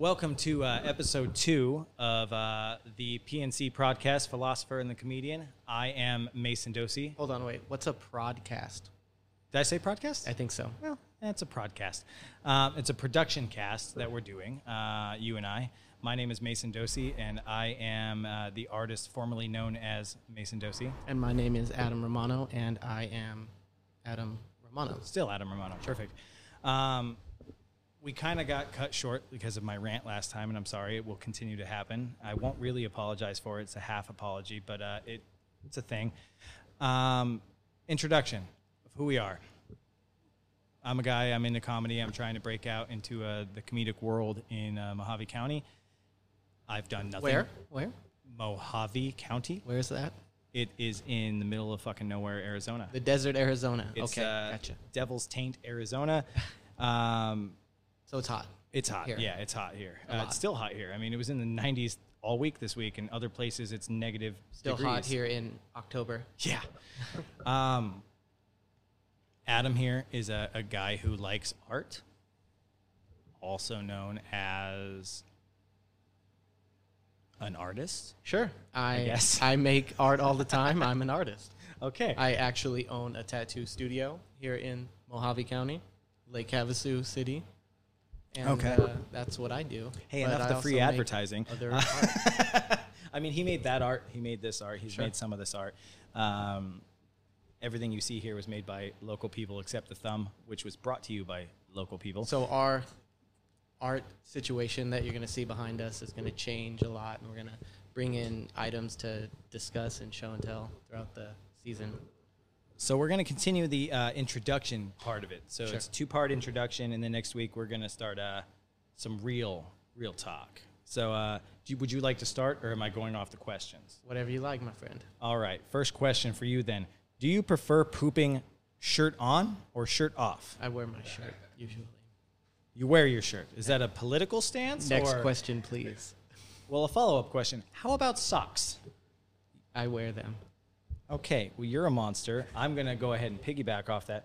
Welcome to uh, episode two of uh, the PNC podcast, Philosopher and the Comedian. I am Mason Dosey. Hold on, wait. What's a podcast? Did I say podcast? I think so. Well, it's a podcast. Um, it's a production cast that we're doing, uh, you and I. My name is Mason Dosey, and I am uh, the artist formerly known as Mason Dosey. And my name is Adam Romano, and I am Adam Romano. Still Adam Romano. Perfect. Um, we kind of got cut short because of my rant last time, and I'm sorry. It will continue to happen. I won't really apologize for it. It's a half apology, but uh, it it's a thing. Um, introduction of who we are. I'm a guy. I'm into comedy. I'm trying to break out into uh, the comedic world in uh, Mohave County. I've done nothing. Where? Where? Mohave County. Where's that? It is in the middle of fucking nowhere, Arizona. The desert, Arizona. It's okay, uh, gotcha. Devil's Taint, Arizona. Um, So it's hot. it's hot. Here. Yeah, it's hot here. Uh, it's still hot here. I mean, it was in the 90s all week this week, and other places it's negative. Still degrees. hot here in October. Yeah. um, Adam here is a, a guy who likes art, also known as an artist. Sure. I guess. I make art all the time. I'm an artist. Okay. I actually own a tattoo studio here in Mohave County, Lake Havasu City. And Okay. uh, that's what I do. hey, But enough the free advertising. Other. I mean, he made that art. He made this art. He's Sure. made some of this art. Um, everything you see here was made by local people, except the thumb, which was brought to you by local people. So our art situation that you're going to see behind us is going to change a lot, and we're going to bring in items to discuss and show and tell throughout the season. So we're going to continue the uh, introduction part of it. So Sure. it's two part introduction, and then next week we're going to start uh, some real, real talk. So uh, do you, would you like to start, or am I going off the questions? Whatever you like, my friend. All right. First question for you then: Do you prefer pooping shirt on or shirt off? I wear my shirt usually. You wear your shirt. Is that a political stance? Next or- question, please. Well, a follow up question: How about socks? I wear them. Okay, well, you're a monster. I'm going to go ahead and piggyback off that.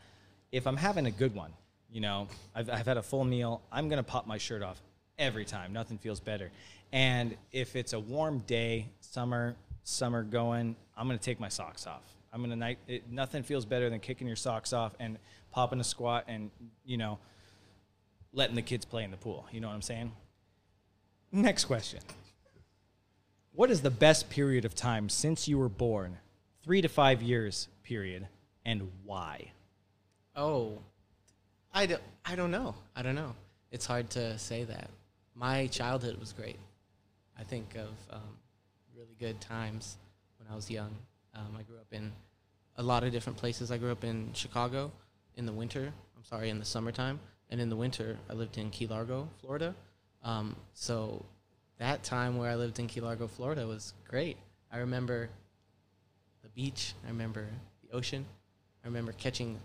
If I'm having a good one, you know, I've, I've had a full meal, I'm going to pop my shirt off every time. Nothing feels better. And if it's a warm day, summer, summer going, I'm going to take my socks off. I'm going to night. It, nothing feels better than kicking your socks off and popping a squat and you know, letting the kids play in the pool. You know what I'm saying? Next question. What is the best period of time since you were born? Three to five years period, and why? Oh, I don't, I don't know. I don't know. It's hard to say that. My childhood was great. I think of um, really good times when I was young. Um, I grew up in a lot of different places. I grew up in Chicago in the winter. I'm sorry, in the summertime. And in the winter, I lived in Key Largo, Florida. Um, so that time where I lived in Key Largo, Florida was great. I remember beach. I remember the ocean. I remember catching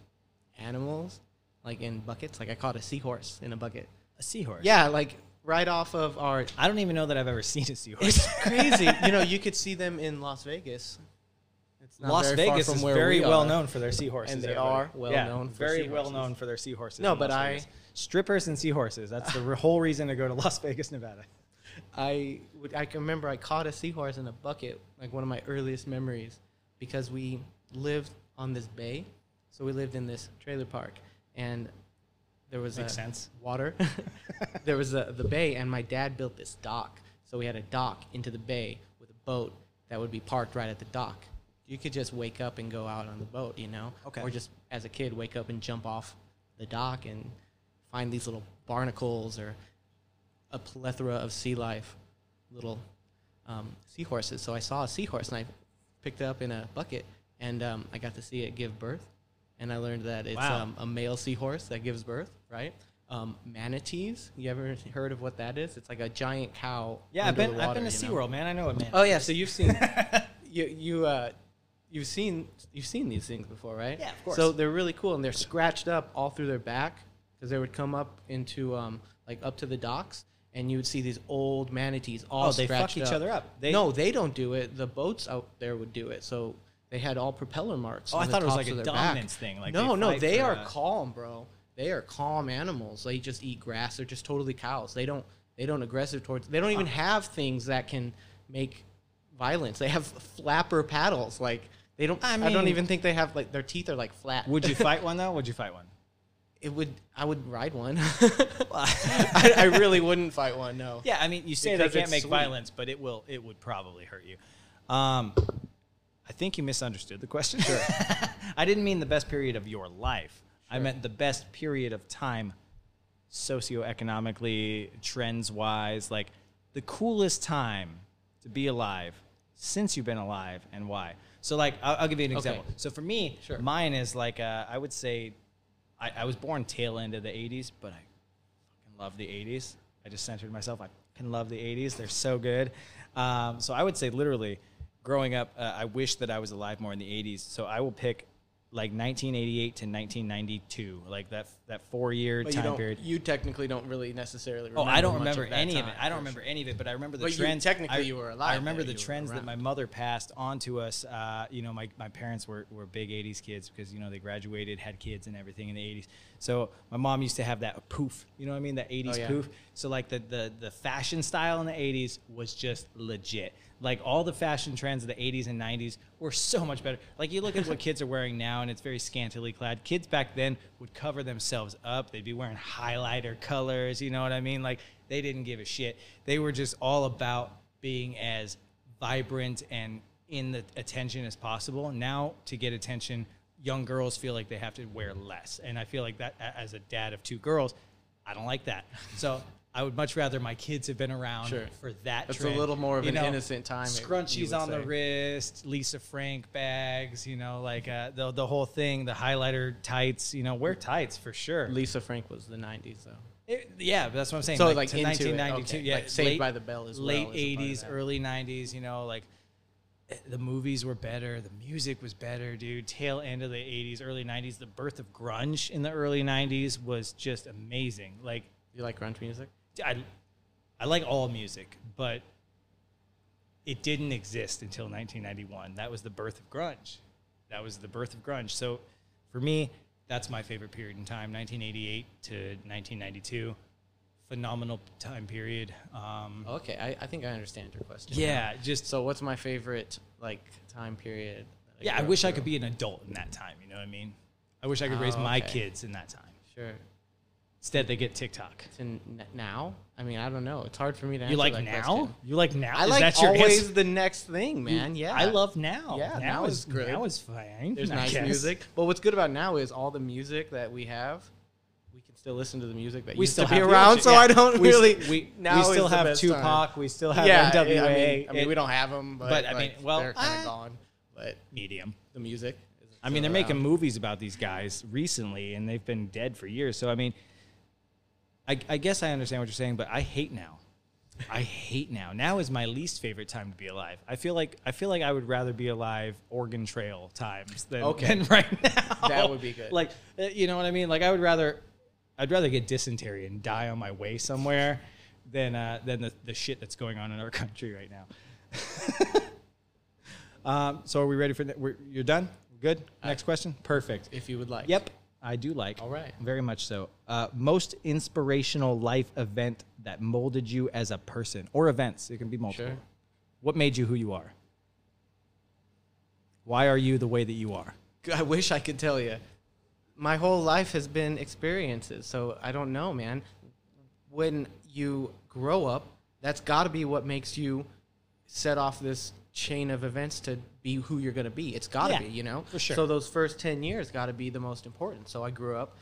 animals like in buckets. Like I caught a seahorse in a bucket. A seahorse. Yeah, like right off of our. I don't even know that I've ever seen a seahorse. It's crazy. you know, you could see them in Las Vegas. It's not Las Vegas is very we well known for their seahorses. And they everybody. are well Yeah, known for very seahorses. well known for their seahorses. No, but I- Vegas. strippers and seahorses. That's the whole reason to go to Las Vegas, Nevada. I would, I can remember I caught a seahorse in a bucket, like one of my earliest memories, because we lived on this bay. So we lived in this trailer park, and there was Makes sense. water. there was a, the bay, and my dad built this dock. So we had a dock into the bay with a boat that would be parked right at the dock. You could just wake up and go out on the boat, you know, Okay. or just as a kid wake up and jump off the dock and find these little barnacles or a plethora of sea life, little um, seahorses. So I saw a seahorse and I picked up in a bucket and um, I got to see it give birth. And I learned that it's Wow. um, a male seahorse that gives birth, right? Um, manatees. You ever heard of what that is? It's like a giant cow. Yeah, I've been the I've been to know? SeaWorld, man. I know it, man. Oh yeah, so you've seen you you uh you've seen you've seen these things before, right? Yeah, of course. So they're really cool and they're scratched up all through their back because they would come up into um like up to the docks and you would see these old manatees all Oh, they fuck each other up. They- no, they don't do it. The boats out there would do it. So they had all propeller marks. Oh, I thought it was like a their back. dominance thing, like no, they no, they are uh, calm, bro. They are calm animals. They just eat grass. They're just totally cows. They don't they don't aggressive towards. They don't even have things that can make violence. They have flapper paddles. Like they don't. I I, don't even think they have like their teeth are like flat. Would you fight one though? Would you fight one? It would. I would ride one. I, I really wouldn't fight one. No. Yeah, I mean, you say Because they can't make sweet. violence, but it will. It would probably hurt you. Um, I think you misunderstood the question. Sure. I didn't mean the best period of your life. I meant the best period of time, socioeconomically, trends wise, like the coolest time to be alive since you've been alive, and why. So, like, I'll, I'll give you an Okay. example. So, for me, Sure. mine is like uh, I would say, I, I was born tail end of the '80s, but I fucking love the 80s. I just centered myself. I fucking love the 80s. They're so good. Um, so I would say literally growing up, uh, I wish that I was alive more in the 80s. So I will pick like 1988 to 1992, like that that four year But time don't. period. You technically don't really necessarily. Oh, Remember I don't remember that any of it. I don't remember sure. any of it, but I remember the But you- technically I, you were alive. I remember the trends that my mother passed on to us. Uh, you know, my, my parents were, were big 80s kids because, you know, they graduated, had kids and everything in the 80s. So my mom used to have that poof, you know what I mean? That 80s Oh, yeah. poof. So, like, the, the, the fashion style in the 80s was just legit. Like, all the fashion trends of the 80s and 90s were so much better. Like, you look at what kids are wearing now, and it's very scantily clad. Kids back then would cover themselves up. They'd be wearing highlighter colors, you know what I mean? Like, they didn't give a shit. They were just all about being as vibrant and in the attention as possible. Now, to get attention, young girls feel like they have to wear less. And I feel like that, as a dad of two girls, I don't like that. So I would much rather my kids have been around Sure. for that. It's a little more of You an know, innocent time, Scrunchies on the wrist, Lisa Frank bags, you know, like uh, the the whole thing, the highlighter tights. You know, wear tights for sure. Lisa Frank was the '90s though. It- yeah, that's what I'm saying. So, like, like, to into 1992, okay. yeah, Like Saved by the Bell as well late is a part of 80s, early 90s. You know, like eh, the movies were better, the music was better, dude. Tail end of the 80s, early 90s. The birth of grunge in the early 90s was just amazing. Like You like grunge music? I, I like all music, but it didn't exist until 1991. That was the birth of grunge. That was the birth of grunge. So for me, that's my favorite period in time 1988 to 1992. Phenomenal time period. Um, Okay, I, I think I understand your question. yeah, just So what's my favorite like time period? yeah, I wish I could be an adult in that time. You know what I mean? I wish I could raise Oh, my okay. kids in that time. Sure. Instead, they get TikTok. To n- now? I mean, I don't know. It's hard for me to. Answer. You answer like that now? question. You like now? I Is like that your always answer? the next thing, man. Yeah, I love now. Yeah, now, now is is good. Now is fine. There's I nice guess. music, but what's good about now is all the music that we have. We can still listen to the music that We used still to be around, old so shit. I don't We s- really. We, now we still have Tupac. time. We still have yeah, NWA. I mean, I mean, it- we don't have them, but, but, I like, mean, well, they're kind of gone. But medium. the music. I mean, they're making movies about these guys recently, and they've been dead for years. So I mean, I, I guess I understand what you're saying, but I hate now. I hate now. Now is my least favorite time to be alive. I feel like I feel like I would rather be alive Oregon Trail times than, Okay. than right now. That would be good. Like, uh, you know what I mean? Like, I would rather, I'd rather get dysentery and die on my way somewhere than uh, than the, the shit that's going on in our country right now. um, so, are we ready for? We're, you're done. Good. Next question. Perfect. if you would like. Yep, I do like. All right. Very much so. Uh, most inspirational life event that molded you as a person, or events. It can be multiple. Sure. What made you who you are? Why are you the way that you are? I wish I could tell you. My whole life has been experiences, so I don't know, man. When you grow up, that's got to be what makes you set off this chain of events to be who you're going to be. It's got to Yeah, be, you know? for sure. So those first 10 years got to be the most important. So I grew up,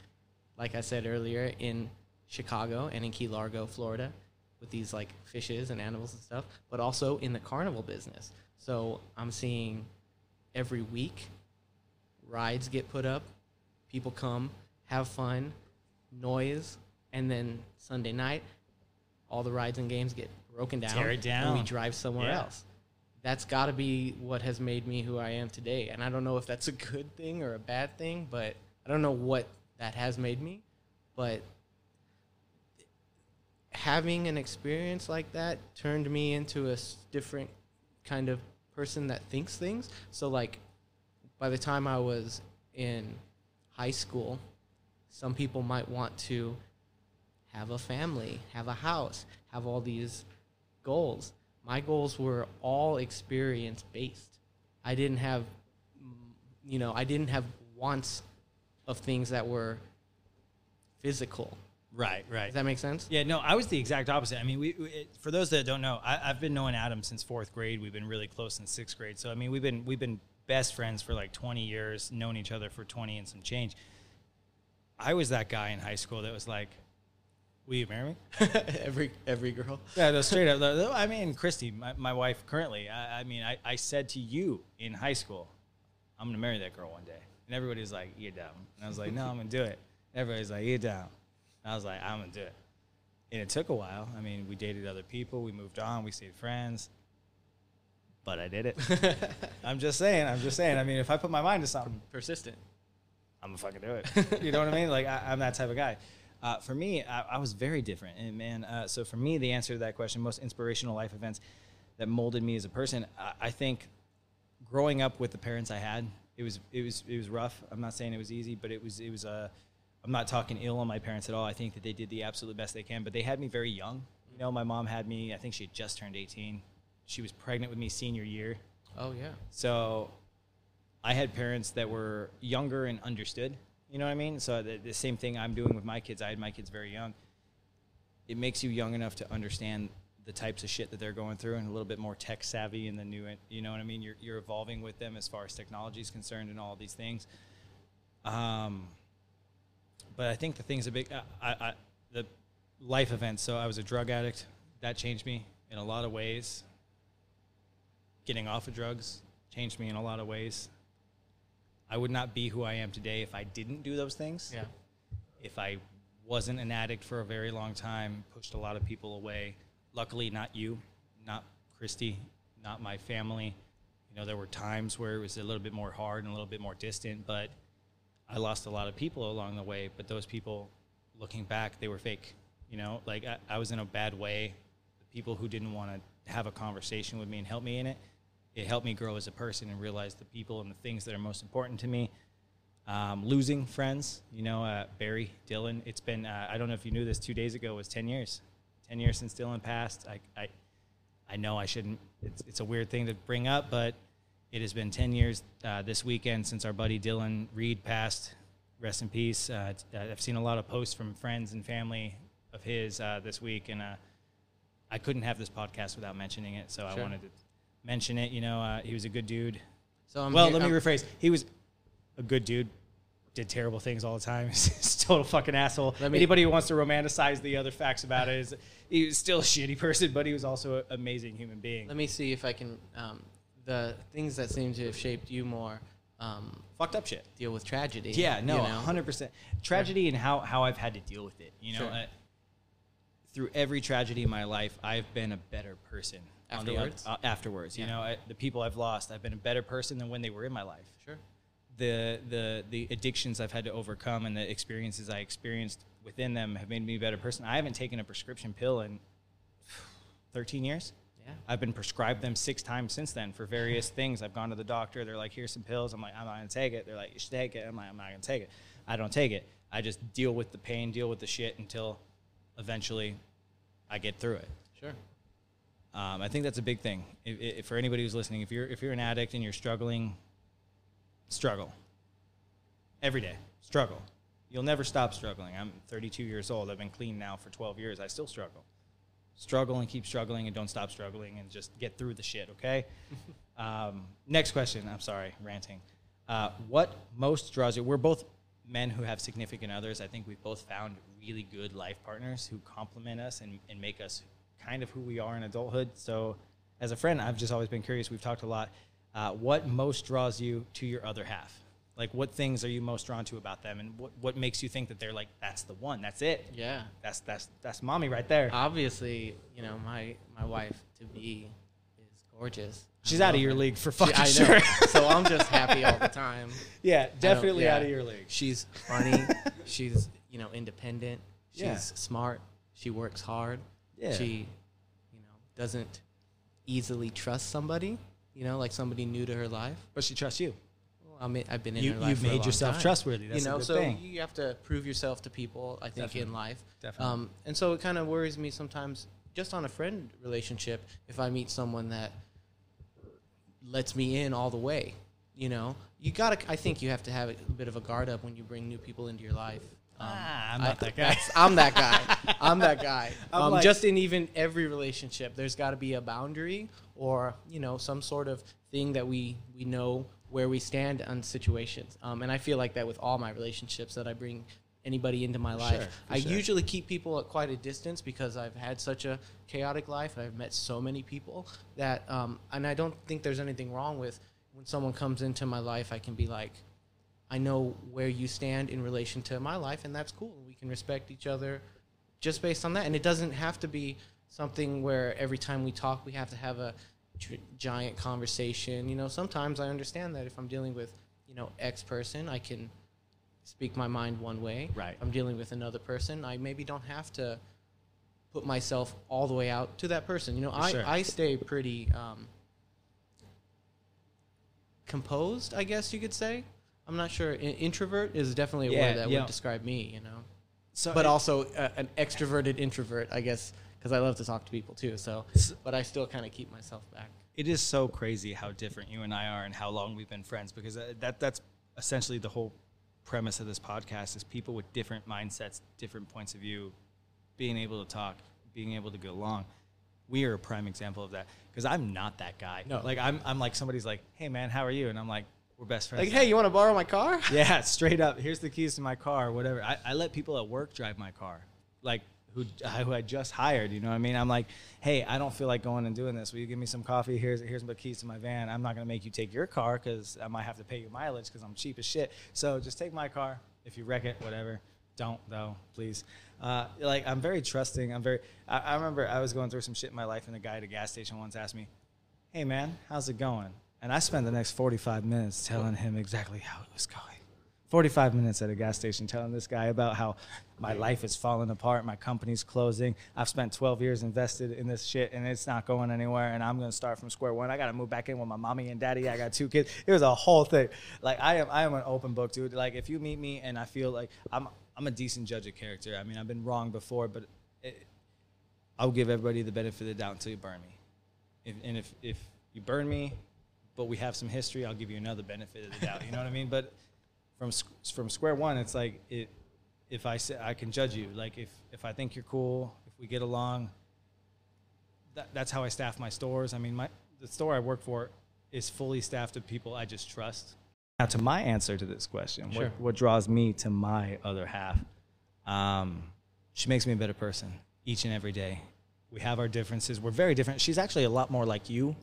like I said earlier, in Chicago and in Key Largo, Florida, with these like fishes and animals and stuff, but also in the carnival business. So I'm seeing every week rides get put up, people come, have fun, noise, and then Sunday night, all the rides and games get broken down, Tear it and we drive somewhere Yeah. else. That's got to be what has made me who I am today. And I don't know if that's a good thing or a bad thing, but I don't know what that has made me. But having an experience like that turned me into a different kind of person that thinks things. So like by the time I was in high school, some people might want to have a family, have a house, have all these goals. My goals were all experience based. I didn't have, you know, I didn't have wants of things that were physical. Right, right. Does that make sense? Yeah, no, I was the exact opposite. I mean, we, we it, for those that don't know, I, I've been knowing Adam since fourth grade. We've been really close in sixth grade. So I mean, we've been we've been best friends for like 20 years, known each other for 20 and some change. I was that guy in high school that was like, "Will you marry me?" every every girl. Yeah, no, straight up. I mean, Christy, my, my wife currently. I, I mean, I, I said to you in high school, "I'm gonna marry that girl one day," and everybody's like, "You're down," and I was like, "No, I'm gonna do it." Everybody's like, "You're down." And I was like, "I'm gonna do it," and it took a while. I mean, we dated other people, we moved on, we stayed friends, but I did it. I'm just saying. I'm just saying. I mean, if I put my mind to something, Persistent. I'm gonna fucking do it. you know what I mean? Like I, I'm that type of guy. Uh, for me, I, I was very different, and man. Uh, so for me, the answer to that question, most inspirational life events that molded me as a person, I, I think growing up with the parents I had, it was it was it was rough. I'm not saying it was easy, but it was it was Uh, I'm not talking ill on my parents at all. I think that they did the absolute best they can, but they had me very young. You know, my mom had me. I think she had just turned 18. She was pregnant with me senior year. Oh yeah. So I had parents that were younger and understood. You know what I mean? So the, the same thing I'm doing with my kids. I had my kids very young. It makes you young enough to understand the types of shit that they're going through and a little bit more tech savvy in the new, you know what I mean? You're, you're evolving with them as far as technology is concerned and all these things. Um, but I think the thing's a big, I, I, the life events. So I was a drug addict. That changed me in a lot of ways. Getting off of drugs changed me in a lot of ways. I would not be who I am today if I didn't do those things. Yeah. If I wasn't an addict for a very long time, pushed a lot of people away. Luckily, not you, not Christy, not my family. You know, there were times where it was a little bit more hard and a little bit more distant, but I lost a lot of people along the way. But those people, looking back, they were fake. You know, like I, I was in a bad way. The people who didn't want to have a conversation with me and help me in it, it helped me grow as a person and realize the people and the things that are most important to me. Um, losing friends, you know, uh, Barry, Dylan. It's been, uh, I don't know if you knew this, two days ago was 10 years. 10 years since Dylan passed. I, I, I know I shouldn't, it's, it's a weird thing to bring up, but it has been 10 years uh, this weekend since our buddy Dylan Reed passed. Rest in peace. Uh, I've seen a lot of posts from friends and family of his uh, this week, and uh, I couldn't have this podcast without mentioning it, so Sure. I wanted to mention it. You know, uh, he was a good dude. So I'm well, here- let me I'm- rephrase. He was a good dude. Did terrible things all the time. He's a total fucking asshole. Let me- Anybody who wants to romanticize the other facts about it is he was still a shitty person, but he was also an amazing human being. Let me see if I can. Um, the things that seem to have shaped you more um, Fucked up shit. deal with tragedy. Yeah, no, you know? hundred percent. Tragedy and how how I've had to deal with it. You know, Sure. uh, through every tragedy in my life, I've been a better person. On the Afterwards? uh, afterwards, you know, I, the people I've lost, I've been a better person than when they were in my life. Sure. the the the addictions I've had to overcome and the experiences I experienced within them have made me a better person. I haven't taken a prescription pill in 13 years. Yeah. I've been prescribed them six times since then for various things. I've gone to the doctor. They're like, "Here's some pills." I'm like, "I'm not gonna take it." They're like, "You should take it." I'm like, "I'm not gonna take it." I don't take it. I just deal with the pain, deal with the shit until eventually I get through it. Sure. Um, I think that's a big thing. If, if, for anybody who's listening, if you're if you're an addict and you're struggling, struggle every day. Struggle. You'll never stop struggling. I'm 32 years old. I've been clean now for 12 years. I still struggle. Struggle and keep struggling and don't stop struggling and just get through the shit. Okay. um, next question. I'm sorry, ranting. Uh, what most draws you? We're both men who have significant others. I think we've both found really good life partners who complement us and, and make us kind of who we are in adulthood. So, as a friend, I've just always been curious. We've talked a lot. Uh, what most draws you to your other half? Like, what things are you most drawn to about them, and what, what makes you think that they're like that's the one, that's it, Yeah. that's that's that's mommy right there. Obviously, you know my my wife to be is gorgeous. She's out of your league for She- fucking I sure. know. so I'm just happy all the time. yeah, definitely yeah. out of your league. She's funny. she's you know independent. She's Yeah. smart. She works hard. Yeah. She, you know, doesn't easily trust somebody. You know, like somebody new to her life. But she trusts you. Well, I mean, I've been in You- her life you've for a made long yourself time. trustworthy. That's you a know, good so thing. you have to prove yourself to people. I think in life. Definitely. Um, and so it kind of worries me sometimes. just on a friend relationship, if I meet someone that lets me in all the way, you know, you gotta. I think you have to have a bit of a guard up when you bring new people into your life. Um, Ah, I'm not I- that guy. I'm that guy. I'm that guy. I'm um, like- just in even every relationship, there's got to be a boundary or you know some sort of thing that we we know where we stand on situations. Um, and I feel like that with all my relationships that I bring anybody into my life. sure, I sure. usually keep people at quite a distance because I've had such a chaotic life. I've met so many people that, um, and I don't think there's anything wrong with when someone comes into my life. I can be like, I know where you stand in relation to my life, and that's cool. We can respect each other just based on that. And it doesn't have to be something where every time we talk, we have to have a tr- giant conversation. You know, sometimes I understand that if I'm dealing with, you know, X person, I can speak my mind one way. Right. If I'm dealing with another person, I maybe don't have to put myself all the way out to that person. You know, I, sure. I stay pretty um, composed, I guess you could say. I'm not sure. In- introvert is definitely a Yeah, word that yeah. would describe me, you know. So But it- also uh, an extroverted introvert, I guess, because I love to talk to people too. So, but I still kind of keep myself back. it is so crazy how different you and I are and how long we've been friends because uh, that that's essentially the whole premise of this podcast is people with different mindsets, different points of view, being able to talk, being able to get along. We are a prime example of that because I'm not that guy. No. Like I'm I'm like somebody's like, "Hey man, how are you?" and I'm like, "We're best friends." Like, hey, you want to borrow my car? Yeah, straight up. Here's the keys to my car, whatever. I, I let people at work drive my car, like who who I just hired. You know what I mean? I'm like, hey, I don't feel like going and doing this. Will you give me some coffee? Here's here's my keys to my van. I'm not gonna make you take your car because I might have to pay you mileage because I'm cheap as shit. So just take my car. If you wreck it, whatever. Don't though, please. Uh, like I'm very trusting. I'm very. I, I remember I was going through some shit in my life, and a guy at a gas station once asked me, hey man, how's it going? And I spent the next 45 minutes telling him exactly how it was going. 45 minutes at a gas station telling this guy about how my life is falling apart, my company's closing. I've spent 12 years invested in this shit and it's not going anywhere and I'm going to start from square one. I got to move back in with my mommy and daddy. I got two kids. It was a whole thing. Like I am I am an open book, dude. Like if you meet me and I feel like I'm I'm a decent judge of character. I mean, I've been wrong before, but it, I'll give everybody the benefit of the doubt until you burn me. If, and if, if you burn me, but we have some history, I'll give you another benefit of the doubt. You know what I mean? But from from square one, it's like it. If I say I can judge you, like if if I think you're cool, if we get along, that, that's how I staff my stores. I mean, my the store I work for is fully staffed of people I just trust. Now, to my answer to this question, Sure. what, what draws me to my other half? Um, she makes me a better person each and every day. We have our differences. We're very different. She's actually a lot more like you.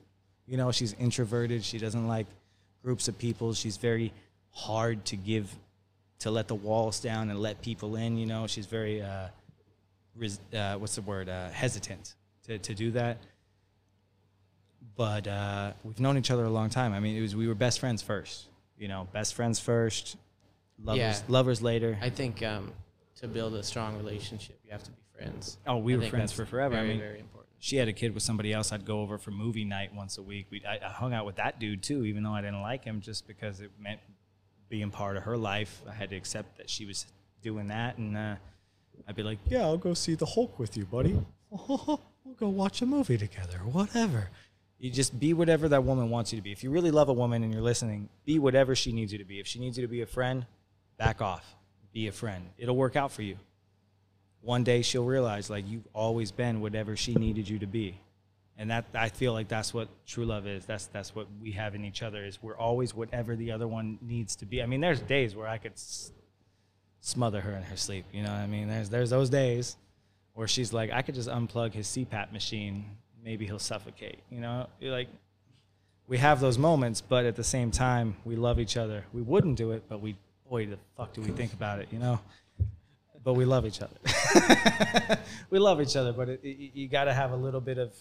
You know, she's introverted. She doesn't like groups of people. She's very hard to give, to let the walls down and let people in. You know, she's very, uh, res, uh, what's the word, uh, hesitant to, to do that. But uh, we've known each other a long time. I mean, it was we were best friends first. You know, best friends first, lovers, Yeah. lovers later. I think um, to build a strong relationship, you have to be friends. Oh, we I were friends for forever. I mean, very important. She had a kid with somebody else. I'd go over for movie night once a week. We I, I hung out with that dude too, even though I didn't like him, just because it meant being part of her life. I had to accept that she was doing that, and uh, I'd be like, "Yeah, I'll go see the Hulk with you, buddy. we'll go watch a movie together, whatever." You just be whatever that woman wants you to be. If you really love a woman and you're listening, be whatever she needs you to be. If she needs you to be a friend, back off. Be a friend. It'll work out for you one day she'll realize like you've always been whatever she needed you to be. And that i feel like that's what true love is. That's that's what we have in each other is we're always whatever the other one needs to be. I mean there's days where i could s- smother her in her sleep you know what i mean? There's there's those days where she's like i could just unplug his cpap machine. Maybe he'll suffocate you know? You're like we have those moments but at the same time we love each other. We wouldn't do it but we boy the fuck do we think about it you know but we love each other. we love each other, but it, it, you got to have a little bit of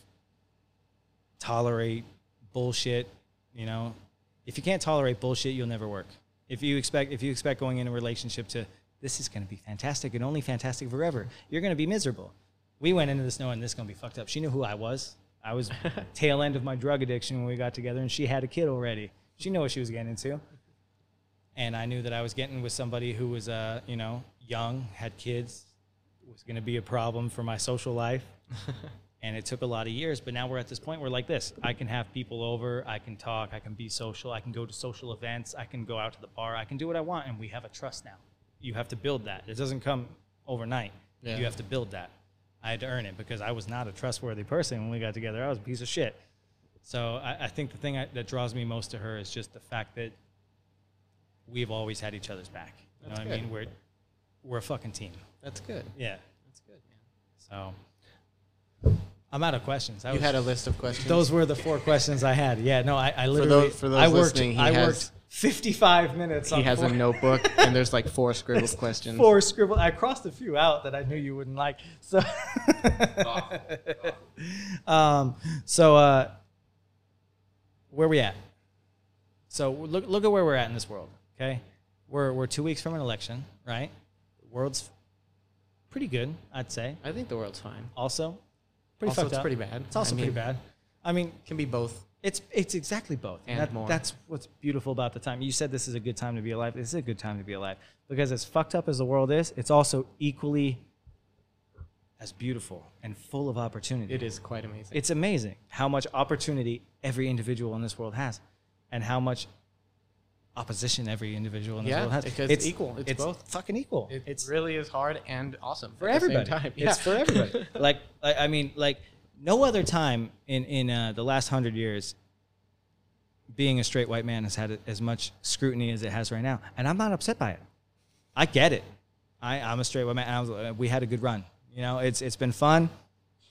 tolerate bullshit. You know, if you can't tolerate bullshit, you'll never work. If you expect if you expect going in a relationship to this is going to be fantastic and only fantastic forever, you're going to be miserable. We went into this knowing this is going to be fucked up. She knew who I was. I was tail end of my drug addiction when we got together, and she had a kid already. She knew what she was getting into and I knew that I was getting with somebody who was, uh, you know, young, had kids, was going to be a problem for my social life, And it took a lot of years, but now we're at this point where like this, I can have people over, I can talk, I can be social, I can go to social events, I can go out to the bar, I can do what I want, and we have a trust now. You have to build that. It doesn't come overnight. Yeah. You have to build that. I had to earn it because I was not a trustworthy person when we got together. I was a piece of shit. So I, I think the thing I, that draws me most to her is just the fact that we've always had each other's back. You That's know what I mean? We're we're a fucking team. That's good. Yeah. That's good, man. So I'm out of questions. That You was- had a list of questions. those were the four questions I had. Yeah, no, I, I literally those- for those I worked listening, he I has- worked 55 minutes he has four, a notebook, and there's like four scribbled questions. four scribble. I crossed a few out that I knew you wouldn't like. So um so uh where we at? So look look at where we're at in this world, okay? We're we're 2 weeks from an election, right? The world's pretty good, I'd say. I think the world's fine. Also pretty Also, fucked it's up. pretty bad. It's also I pretty bad. I mean, Can be both. it's it's exactly both. And That- more. That's what's beautiful about the time. You said this is a good time to be alive. This is a good time to be alive because as fucked up as the world is, it's also equally as beautiful and full of opportunity. It is quite amazing. It's amazing how much opportunity every individual in this world has, and how much opposition every individual in the Yeah, world has. because it's equal. It's both. fucking equal. It it's really is hard and awesome for at the same everybody. time. It's for everybody. like, I I mean, like no other time in in uh, the last hundred years, being a straight white man has had as much scrutiny as it has right now, and I'm not upset by it. I get it. I, I'm a straight white man. Was, uh, we had a good run. You know, it's it's been fun.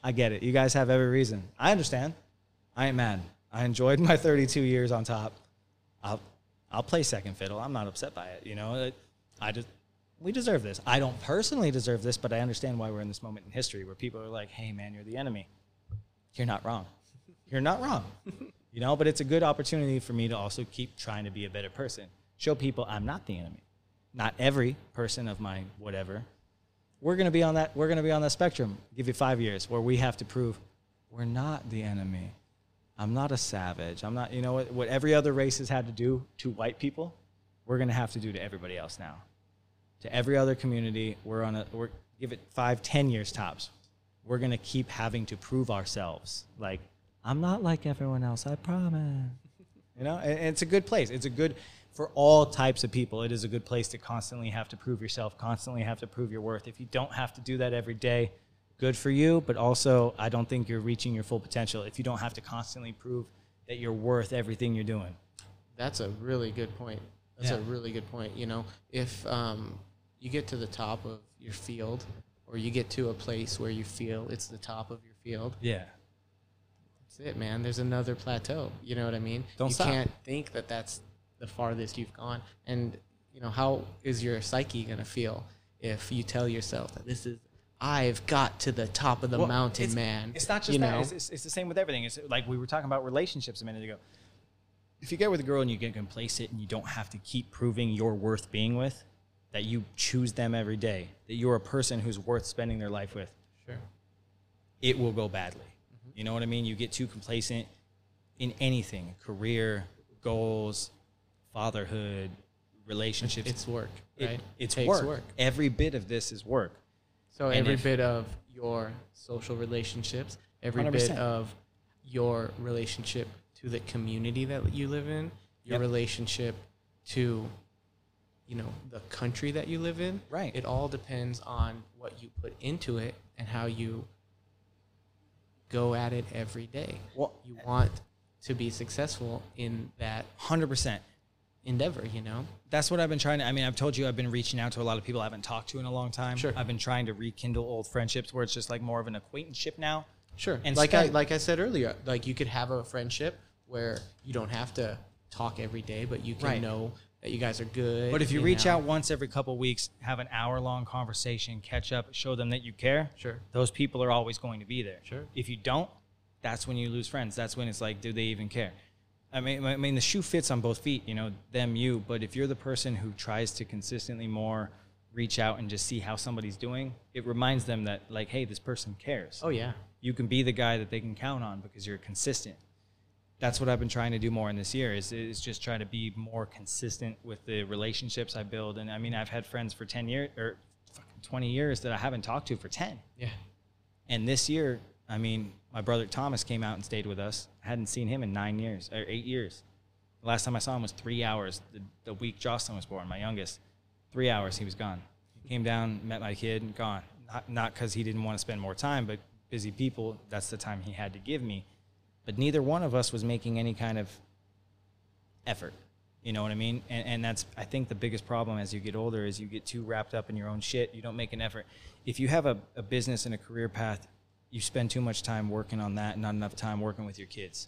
I get it. You guys have every reason. I understand. I ain't mad. I enjoyed my 32 years on top. I'll I'll play second fiddle. I'm not upset by it. You know, I just we deserve this. I don't personally deserve this, but I understand why we're in this moment in history where people are like, "Hey, man, you're the enemy." You're not wrong. You're not wrong. you know, but it's a good opportunity for me to also keep trying to be a better person. Show people I'm not the enemy. Not every person of my whatever. We're gonna be on that. We're gonna be on that spectrum. Give you five years where we have to prove we're not the enemy. I'm not a savage. I'm not. You know what? What every other race has had to do to white people, we're gonna have to do to everybody else now. To every other community, we're on a. We're give it five, ten years tops. We're gonna keep having to prove ourselves. Like I'm not like everyone else. I promise. You know, and and it's a good place. It's a good for all types of people. It is a good place to constantly have to prove yourself, constantly have to prove your worth. If you don't have to do that every day, good for you. But also, I don't think you're reaching your full potential if you don't have to constantly prove that you're worth everything you're doing. That's a really good point. That's Yeah. a really good point. You know, if um, you get to the top of your field, or you get to a place where you feel it's the top of your field, Yeah. that's it, man. There's another plateau. You know what I mean? Don't you stop. can't think that that's the farthest you've gone. And you know, how is your psyche gonna feel if you tell yourself that this is I've got to the top of the Well, mountain, it's, man? It's not just you that. know? It's, it's, it's the same with everything. It's like we were talking about relationships a minute ago. If you get with a girl and you get complacent and you don't have to keep proving your worth being with, that you choose them every day, that you're a person who's worth spending their life with, Sure. it will go badly. Mm-hmm. You know what I mean? You get too complacent in anything career, goals, fatherhood, relationships. It's work, It- right? it's Takes work. Every bit of this is work. So And every if- bit of your social relationships, every 100%. bit of your relationship to the community that you live in, your Yep. relationship to you know the country that you live in. Right. It all depends on what you put into it and how you go at it every day. Well, You want to be successful in that 100%. Endeavor, you know? that's what I've been trying to. I mean, I've told you I've been reaching out to a lot of people I haven't talked to in a long time. Sure. I've been trying to rekindle old friendships where it's just like more of an acquaintanceship now. Sure. And like I like I said earlier, like you could have a friendship where you don't have to talk every day, but you can Right. know that you guys are good. But if you reach know. out once every couple weeks, have an hour long conversation, catch up, show them that you care, Sure. those people are always going to be there. Sure. If you don't, that's when you lose friends. That's when it's like, do they even care? I mean, I mean, the shoe fits on both feet, you know, them, you. But if you're the person who tries to consistently more reach out and just see how somebody's doing, it reminds them that, like, hey, this person cares. Oh yeah. you can be the guy that they can count on because you're consistent. That's what I've been trying to do more in this year is, is just try to be more consistent with the relationships I build. And I mean, I've had friends for 10 years or fucking 20 years that I haven't talked to for 10. Yeah. And this year, I mean, my brother Thomas came out and stayed with us. I hadn't seen him in nine years or eight years. The last time I saw him was three hours. The, the week Jocelyn was born, my youngest. Three hours, he was gone. He came down, met my kid, and gone. Not because he didn't want to spend more time, but busy people. That's the time he had to give me. But neither one of us was making any kind of effort. You know what I mean? And, and that's, I think, the biggest problem as you get older is you get too wrapped up in your own shit. You don't make an effort. If you have a, a business and a career path, you spend too much time working on that, not enough time working with your kids,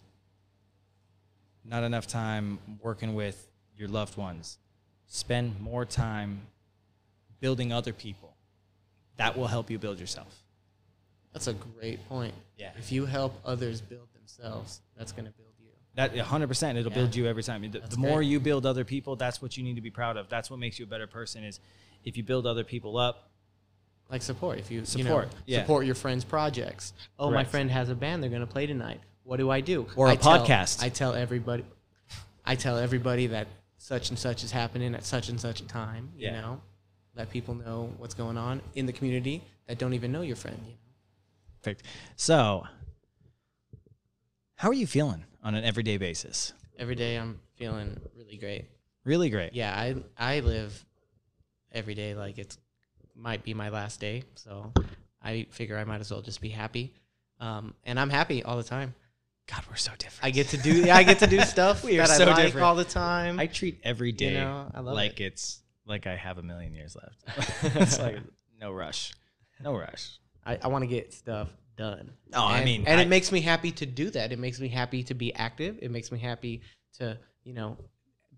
not enough time working with your loved ones. Spend more time building other people. That will help you build yourself. That's a great point. Yeah. If you help others build themselves, that's going to build you. That 100%, it'll build you every time. The, the more great. you build other people, that's what you need to be proud of. That's what makes you a better person is if you build other people up, Like support. If you Support, you know, yeah. support your friends' projects. Oh, my friend has a band. They're going to play tonight. What do I do? Or a I tell- podcast. I tell everybody. I tell everybody that such and such is happening at such and such a time. You know, let people know what's going on in the community that don't even know your friend. You know? Perfect. So, how are you feeling on an everyday basis? Every day I'm feeling really great. Really great. Yeah, I I live every day like it's might be my last day, so I figure I might as well just be happy. Um, and I'm happy all the time. God, we're so different. I get to do yeah, I get to do stuff We are that so I like different. all the time. I treat every day know, I love like it. it's like I have a million years left. it's like no rush. No rush. I, I want to get stuff done. Oh, I mean, and I- it makes me happy to do that. It makes me happy to be active. It makes me happy to you know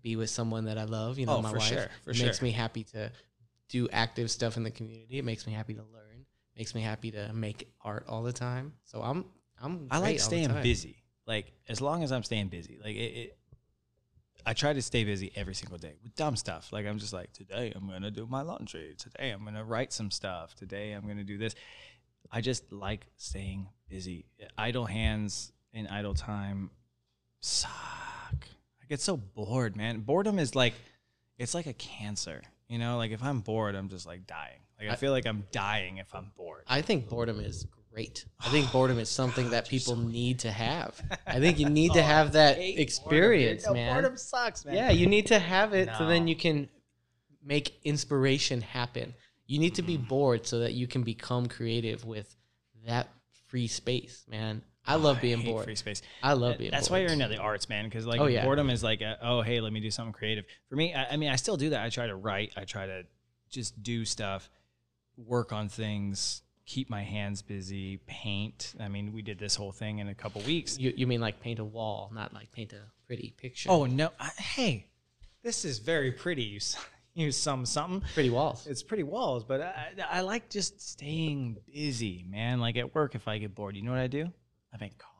be with someone that I love. You know, Oh, my wife. sure, for it makes me happy to do active stuff in the community. It makes me happy to learn. Makes me happy to make art all the time. So I'm I'm. I like great all the staying busy. Like as long as I'm staying busy, like it, it. I try to stay busy every single day with dumb stuff. Like I'm just like today I'm gonna do my laundry. Today I'm gonna write some stuff. Today I'm gonna do this. I just like staying busy. Idle hands and idle time suck. I get so bored, man. Boredom is like it's like a cancer. You know, like if I'm bored, I'm just like dying. Like I I- feel like I'm dying if I'm bored. I think boredom is great. I think boredom is something that people need to have. I think you need to have that Oh, experience, boredom, dude. No, man. Boredom sucks, man. Yeah, you need to have it so then you can make inspiration happen. You need to be Mm. bored so that you can become creative with that free space, man. I love being hate bored. Free space. I love being bored. That's bored. why you're into the arts, man. Because like Oh, yeah. boredom is like, a, oh hey, let me do something creative. For me, I, I mean, I still do that. I try to write. I try to just do stuff, work on things, keep my hands busy, paint. I mean, we did this whole thing in a couple weeks. You, you mean like paint a wall, not like paint a pretty picture. Oh no, I, hey, this is very pretty. You you some something. pretty walls. It's pretty walls, but I, I I like just staying busy, man. Like at work, if I get bored, you know what I do? I make calls.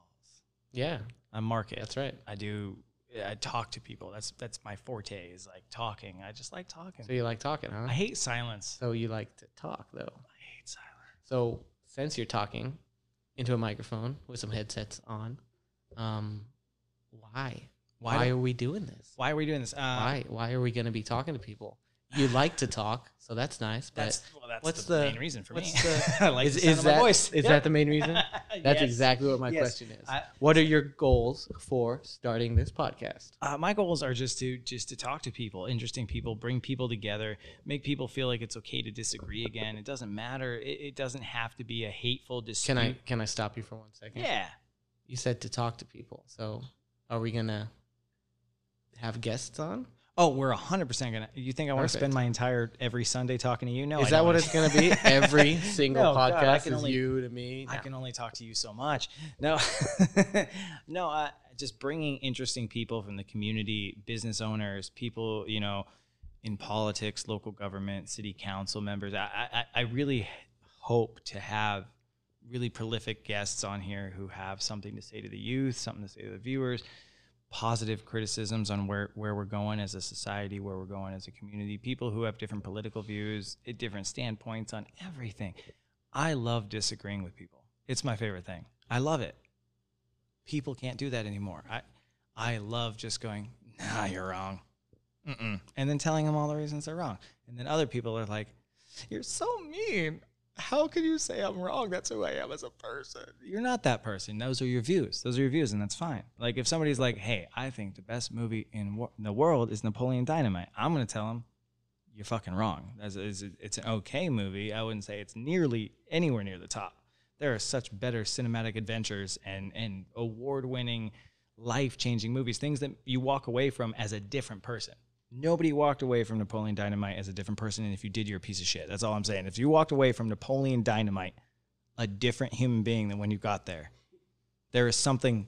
Yeah, I market. that's right. I do. I talk to people. That's that's my forte. Is like talking. I just like talking. So you like talking, huh? I hate silence. So you like to talk, though. I hate silence. So since you're talking into a microphone with some headsets on, um, why? Why Why, do- are we doing this? Why are we doing this? Uh, why? Why are we going to be talking to people? You like to talk, so that's nice. But That's well, that's what's the, the- main reason for me. the- I like is, the sound is of that my voice. is Yep. that the main reason? That's Yes. exactly what my Yes. question is. I- what are your goals for starting this podcast? Uh, my goals are just to just to talk to people, interesting people, bring people together, make people feel like it's okay to disagree again. It doesn't matter. It, it doesn't have to be a hateful dispute. Can I can I stop you for one second? Yeah. You said to talk to people. So are we gonna have guests on? Oh, we're hundred percent gonna. You think I want to Perfect. spend my entire every Sunday talking to you? No. is I that don't what wanna- it's gonna be? Every single No, God, I podcast can is only- you to me. I No. can only talk to you so much. No, no, uh, just bringing interesting people from the community, business owners, people, you know, in politics, local government, city council members. I, I, I really hope to have really prolific guests on here who have something to say to the youth, something to say to the viewers, positive criticisms on where, where we're going as a society, where we're going as a community, people who have different political views, eh, different standpoints on everything. I love disagreeing with people. It's my favorite thing. I love it. People can't do that anymore. I, I love just going, nah, you're wrong. Mm-mm. And then telling them all the reasons they're wrong. And then other people are like, you're so mean. How can you say I'm wrong? That's who I am as a person. You're not that person. Those are your views. Those are your views, and that's fine. Like if somebody's like, "Hey, I think the best movie in, wo- the world is Napoleon Dynamite," I'm gonna tell them, "You're fucking wrong. That's, it's, it's an okay movie. I wouldn't say it's nearly anywhere near the top. There are such better cinematic adventures and and award-winning, life-changing movies. Things that you walk away from as a different person." Nobody walked away from Napoleon Dynamite as a different person, and if you did, you're a piece of shit. That's all I'm saying. If you walked away from Napoleon Dynamite a different human being than when you got there, there is something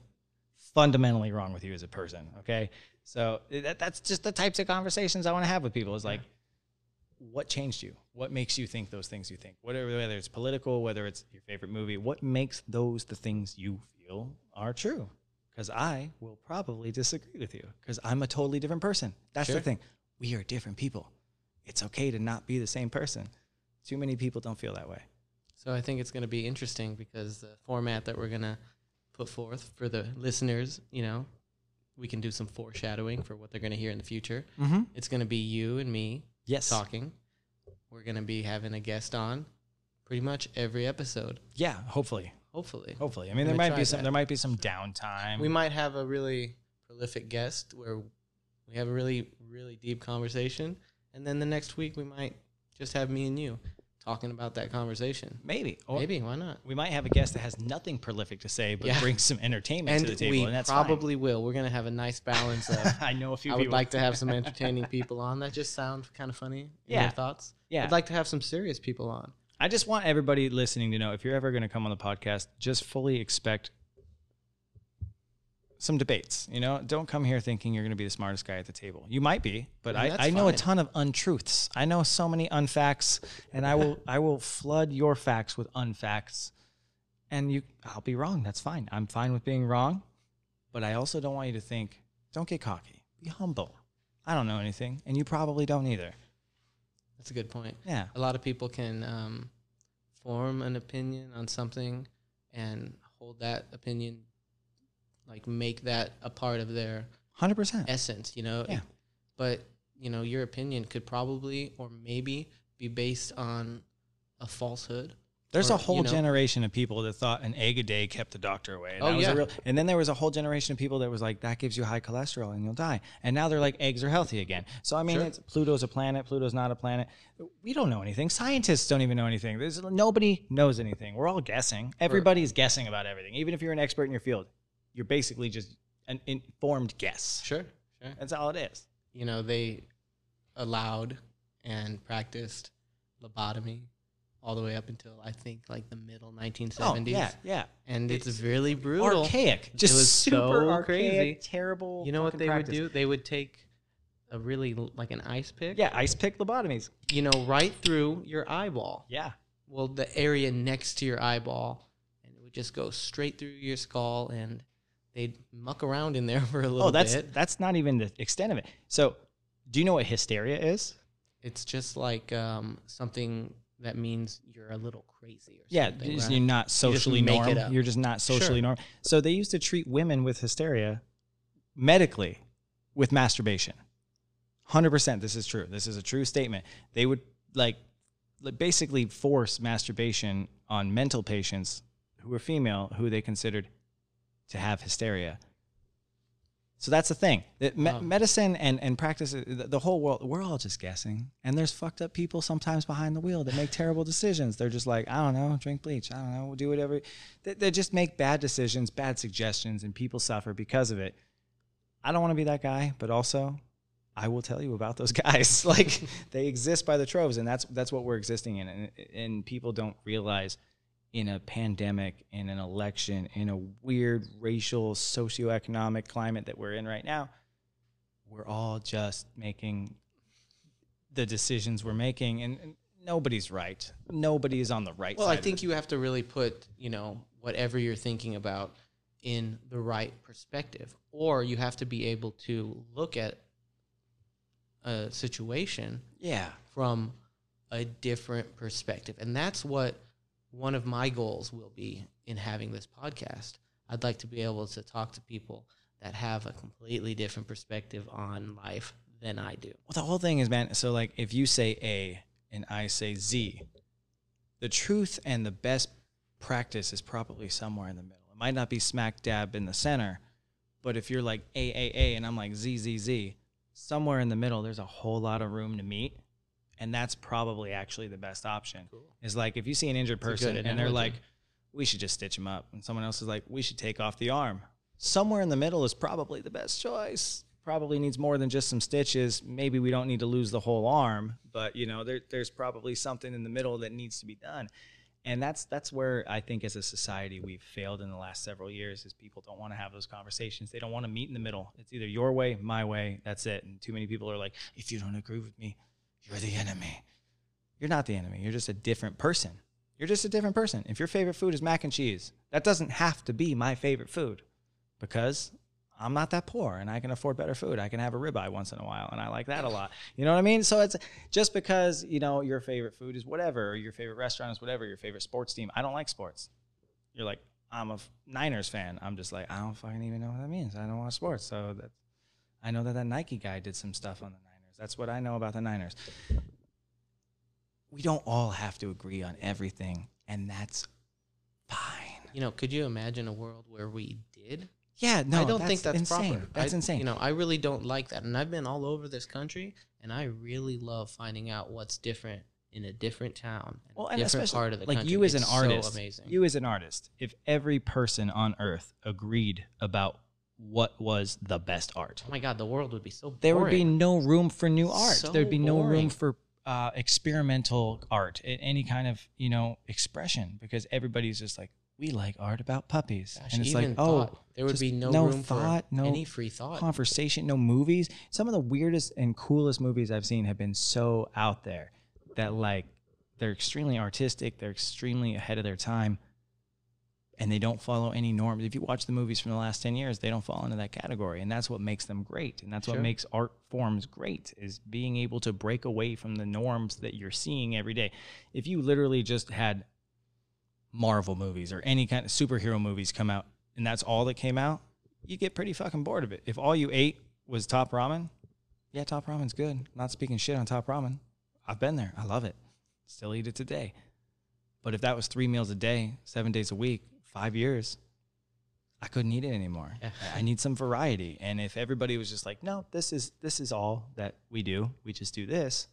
fundamentally wrong with you as a person. Okay, so eh, that, that's just the types of conversations I want to have with people. Is like, what changed you? What makes you think those things you think? Whatever, whether it's political, whether it's your favorite movie, what makes those the things you feel are true? Because I will probably disagree with you because I'm a totally different person. That's Sure. the thing. We are different people. It's okay to not be the same person. Too many people don't feel that way. So I think it's going to be interesting because the format that we're going to put forth for the listeners, you know, we can do some foreshadowing for what they're going to hear in the future. Mm-hmm. It's going to be you and me Yes. talking. We're going to be having a guest on pretty much every episode, Yeah. Hopefully. Hopefully. Hopefully. I mean, there might be some. that. There might be some downtime. We might have a really prolific guest where we have a really, really deep conversation. And then the next week, we might just have me and you talking about that conversation. maybe. Or Maybe, why not? we might have a guest that has nothing prolific to say, but Yeah. brings some entertainment And to the table, we and that's fine. probably will. We're going to have a nice balance of. I know a few I would people. like to have some entertaining people on that just sound kind of funny. Yeah. Your thoughts? Yeah. I'd like to have some serious people on. I just want everybody listening to know if you're ever going to come on the podcast, just fully expect some debates. You know, don't come here thinking you're going to be the smartest guy at the table. You might be, but And I, I know a ton of untruths. I know so many unfacts, and I will I will flood your facts with unfacts, and you I'll be wrong. That's fine. I'm fine with being wrong, but I also don't want you to think. Don't get cocky. Be humble. I don't know anything, and you probably don't either. That's a good point. Yeah. A lot of people can um, form an opinion on something and hold that opinion, like make that a part of their Hundred percent. essence, you know? Yeah. But, you know, your opinion could probably or maybe be based on a falsehood. There's or, a whole you know- generation of people that thought an egg a day kept the doctor away. And Oh, that was a yeah. real, and then there was a whole generation of people that was like, that gives you high cholesterol and you'll die. And now they're like, eggs are healthy again. So I mean, Sure. it's, Pluto's a planet. Pluto's not a planet. We don't know anything. Scientists don't even know anything. There's nobody knows anything. We're all guessing. Everybody's guessing about everything. Even if you're an expert in your field, you're basically just an informed guess. Sure. Sure. That's all it is. You know, they allowed and practiced lobotomy all the way up until I think like the middle 1970s. Oh, yeah, yeah. And it's really brutal. Archaic. Just was super so archaic, crazy. terrible. You know what they practice. would do? They would take a really like an ice pick, Yeah, ice pick lobotomies. you know, right through your eyeball. Yeah. Well, the area next to your eyeball, and it would just go straight through your skull, and they'd muck around in there for a little bit. Oh, that's bit. that's not even the extent of it. So, do you know what hysteria is? It's just like um, something that means you're a little crazy or Yeah, something. just right? you're not socially make norm. it up. You're just not socially Sure. norm. So they used to treat women with hysteria medically with masturbation. Hundred percent. This is true. This is a true statement. They would like, basically force masturbation on mental patients who were female who they considered to have hysteria. So that's the thing. That me- Wow. medicine and, and practice, uh, the, the whole world, we're all just guessing. And there's fucked up people sometimes behind the wheel that make terrible decisions. They're just like, I don't know, drink bleach. I don't know, do whatever. They, they just make bad decisions, bad suggestions, and people suffer because of it. I don't want to be that guy, but also I will tell you about those guys. like they exist by the troves, and that's that's what we're existing in. And, and people don't realize in a pandemic, in an election, in a weird racial, socioeconomic climate that we're in right now, we're all just making the decisions we're making, and, and nobody's right. Nobody is on the right Well. I think you have to really put, you know, whatever you're thinking about in the right perspective, or you have to be able to look at a situation yeah. from a different perspective. And that's what one of my goals will be in having this podcast. I'd like to be able to talk to people that have a completely different perspective on life than I do. Well, the whole thing is, man. So, like, if you say A and I say Z, the truth and the best practice is probably somewhere in the middle. It might not be smack dab in the center, but if you're like A A A and I'm like Z Z Z, somewhere in the middle, there's a whole lot of room to meet. And that's probably actually the best option. Is like if you see an injured person and they're like, we should just stitch them up. And someone else is like, we should take off the arm. Somewhere in the middle is probably the best choice. Probably needs more than just some stitches. Maybe we don't need to lose the whole arm, but you know, there, there's probably something in the middle that needs to be done. And that's that's where I think as a society we've failed in the last several years is people don't want to have those conversations. They don't want to meet in the middle. It's either your way, my way, that's it. And too many people are like, if you don't agree with me, you're the enemy. You're not the enemy. You're just a different person. You're just a different person. If your favorite food is mac and cheese, that doesn't have to be my favorite food because I'm not that poor and I can afford better food. I can have a ribeye once in a while and I like that a lot. You know what I mean? So it's just because, you know, your favorite food is whatever, or your favorite restaurant is whatever, your favorite sports team. I don't like sports. You're like, I'm a Niners fan. I'm just like, I don't fucking even know what that means. I don't watch sports. So that I know that that Nike guy did some stuff on the Niners. That's what I know about the Niners. We don't all have to agree on everything, and that's fine. You know, could you imagine a world where we did? Yeah, no, I don't think that's insane. proper. That's I- insane. You know, I really don't like that. And I've been all over this country, and I really love finding out what's different in a different town, and well, a and different especially part of the like country. you as an It's artist, so amazing. you as an artist, if every person on earth agreed about what was the best art, oh my God, the world would be so. Boring. there would be no room for new art. So There'd be no room for uh, experimental art, any kind of you know expression, because everybody's just like, we like art about puppies, Gosh, and it's even like, oh, there would be no, no room thought, for no any free thought. conversation, no movies. Some of the weirdest and coolest movies I've seen have been so out there that like they're extremely artistic, they're extremely ahead of their time, and they don't follow any norms. If you watch the movies from the last 10 years, they don't fall into that category, and that's what makes them great. And that's what makes art forms great is being able to break away from the norms that you're seeing every day. If you literally just had Marvel movies or any kind of superhero movies come out and that's all that came out, you get pretty fucking bored of it. If all you ate was top ramen, yeah, top ramen's good. Not speaking shit on top ramen. I've been there. I love it. Still eat it today. But if that was three meals a day, seven days a week, five years, I couldn't eat it anymore. Yeah. I- need some variety. And if everybody was just like, no, this is this is all that we do. We just do this.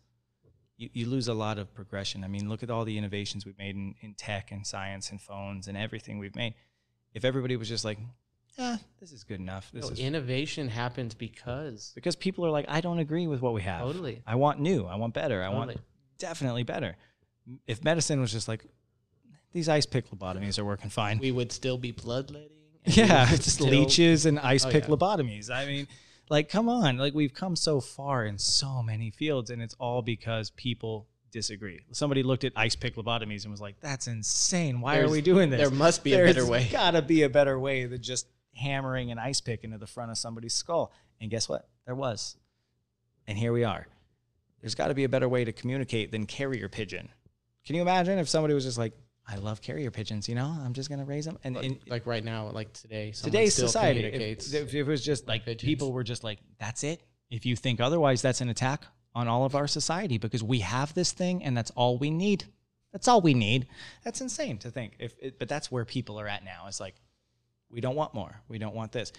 You, you lose a lot of progression. I mean, look at all the innovations we've made in, in tech and science and phones and everything we've made. If everybody was just like, ah, this is good enough. This No, is innovation happens because because people are like, I don't agree with what we have. Totally. I want new. I want better. I want definitely better. If medicine was just like, these ice pick lobotomies are working fine. we would still be bloodletting. yeah, just still- leeches and oh, ice Oh, pick yeah. lobotomies. I mean, like, come on. Like, we've come so far in so many fields, and it's all because people disagree. Somebody looked at ice pick lobotomies and was like, that's insane. Why are we doing this? There must be a better way. There's gotta be a better way than just hammering an ice pick into the front of somebody's skull. And guess what? There was. And here we are. There's got to be a better way to communicate than carrier pigeon. Can you imagine if somebody was just like, I love carrier pigeons, you know, I'm just going to raise them. And, Like, and like right now, like today, today's society, communicates. if, if it was just like pigeons. people were just like, that's it. If you think otherwise, that's an attack on all of our society because we have this thing and that's all we need. That's all we need. That's insane to think. If it, but that's where people are at now. It's like we don't want more. We don't want this.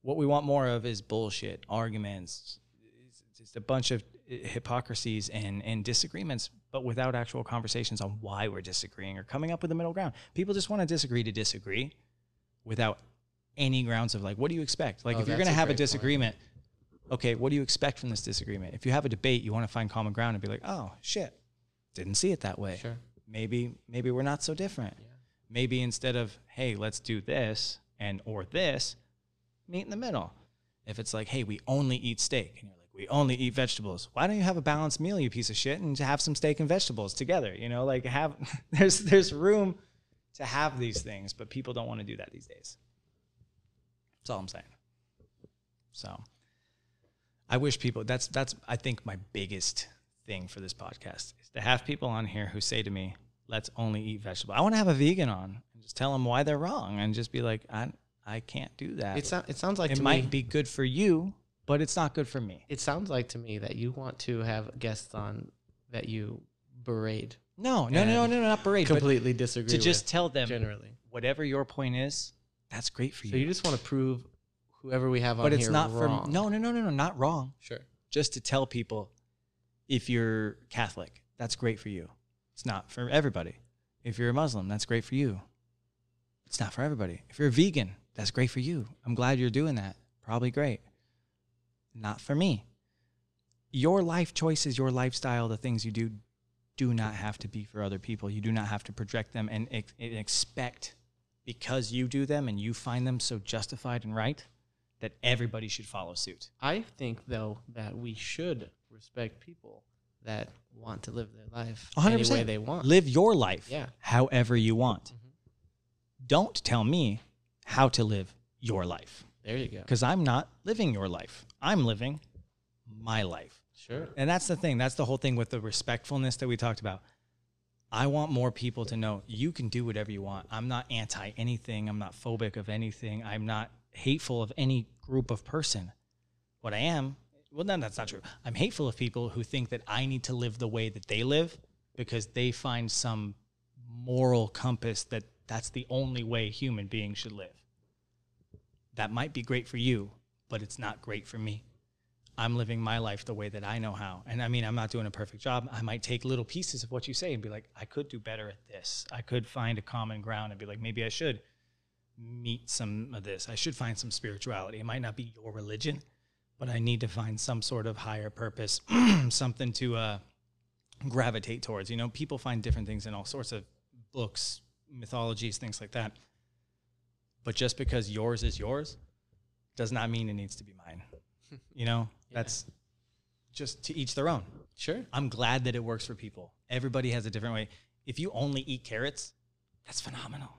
What we want more of is bullshit, arguments, it's just a bunch of hypocrisies and and disagreements, but without actual conversations on why we're disagreeing or coming up with a middle ground. People just want to disagree to disagree without any grounds of like, what do you expect? Like, Oh, if you're going to have a great point. disagreement, okay, what do you expect from this disagreement? If you have a debate, you want to find common ground and be like, oh shit, didn't see it that way. Sure. Maybe maybe we're not so different. Yeah. Maybe instead of hey, let's do this and or this, meet in the middle. If it's like, hey, we only eat steak, and you're we only eat vegetables. Why don't you have a balanced meal, you piece of shit, and have some steak and vegetables together? You know, like have there's there's room to have these things, but people don't want to do that these days. That's all I'm saying. So I wish people that's that's I think my biggest thing for this podcast is to have people on here who say to me, "Let's only eat vegetables." I want to have a vegan on and just tell them why they're wrong and just be like, "I I can't do that." It, sou- it sounds like it might me, be good for you, but it's not good for me. It sounds like to me that you want to have guests on that you berate. No, no, no, no, no, not berate. Completely disagree. to just tell them generally. whatever your point is, that's great for you. So you. just want to prove whoever we have on but it's not wrong. for no, no, no, no, no, not wrong. Sure. Just to tell people, if you're Catholic, that's great for you. It's not for everybody. If you're a Muslim, that's great for you. It's not for everybody. If you're a vegan, that's great for you. I'm glad you're doing that. Probably great. Not for me. Your life choices, your lifestyle, the things you do, do not have to be for other people. You do not have to project them and, ex- and expect because you do them and you find them so justified and right that everybody should follow suit. I think though that we should respect people that want to live their life any 100%. way they want. Live your life Yeah. however you want. Mhm. Don't tell me how to live your life There you go. because I'm not living your life. I'm living my life. Sure. And that's the thing. That's the whole thing with the respectfulness that we talked about. I want more people to know you can do whatever you want. I'm not anti anything. I'm not phobic of anything. I'm not hateful of any group of person. What I am, well, no, that's not true. I'm hateful of people who think that I need to live the way that they live because they find some moral compass that that's the only way human beings should live. That might be great for you, but it's not great for me. I'm living my life the way that I know how. And I mean, I'm not doing a perfect job. I might take little pieces of what you say and be like, I could do better at this. I could find a common ground and be like, maybe I should meet some of this. I should find some spirituality. It might not be your religion, but I need to find some sort of higher purpose, something to uh, gravitate towards. You know, people find different things in all sorts of books, mythologies, things like that. But just because yours is yours does not mean it needs to be mine. You know, that's just to each their own. Sure. I'm glad that it works for people. Everybody has a different way. If you only eat carrots, that's phenomenal.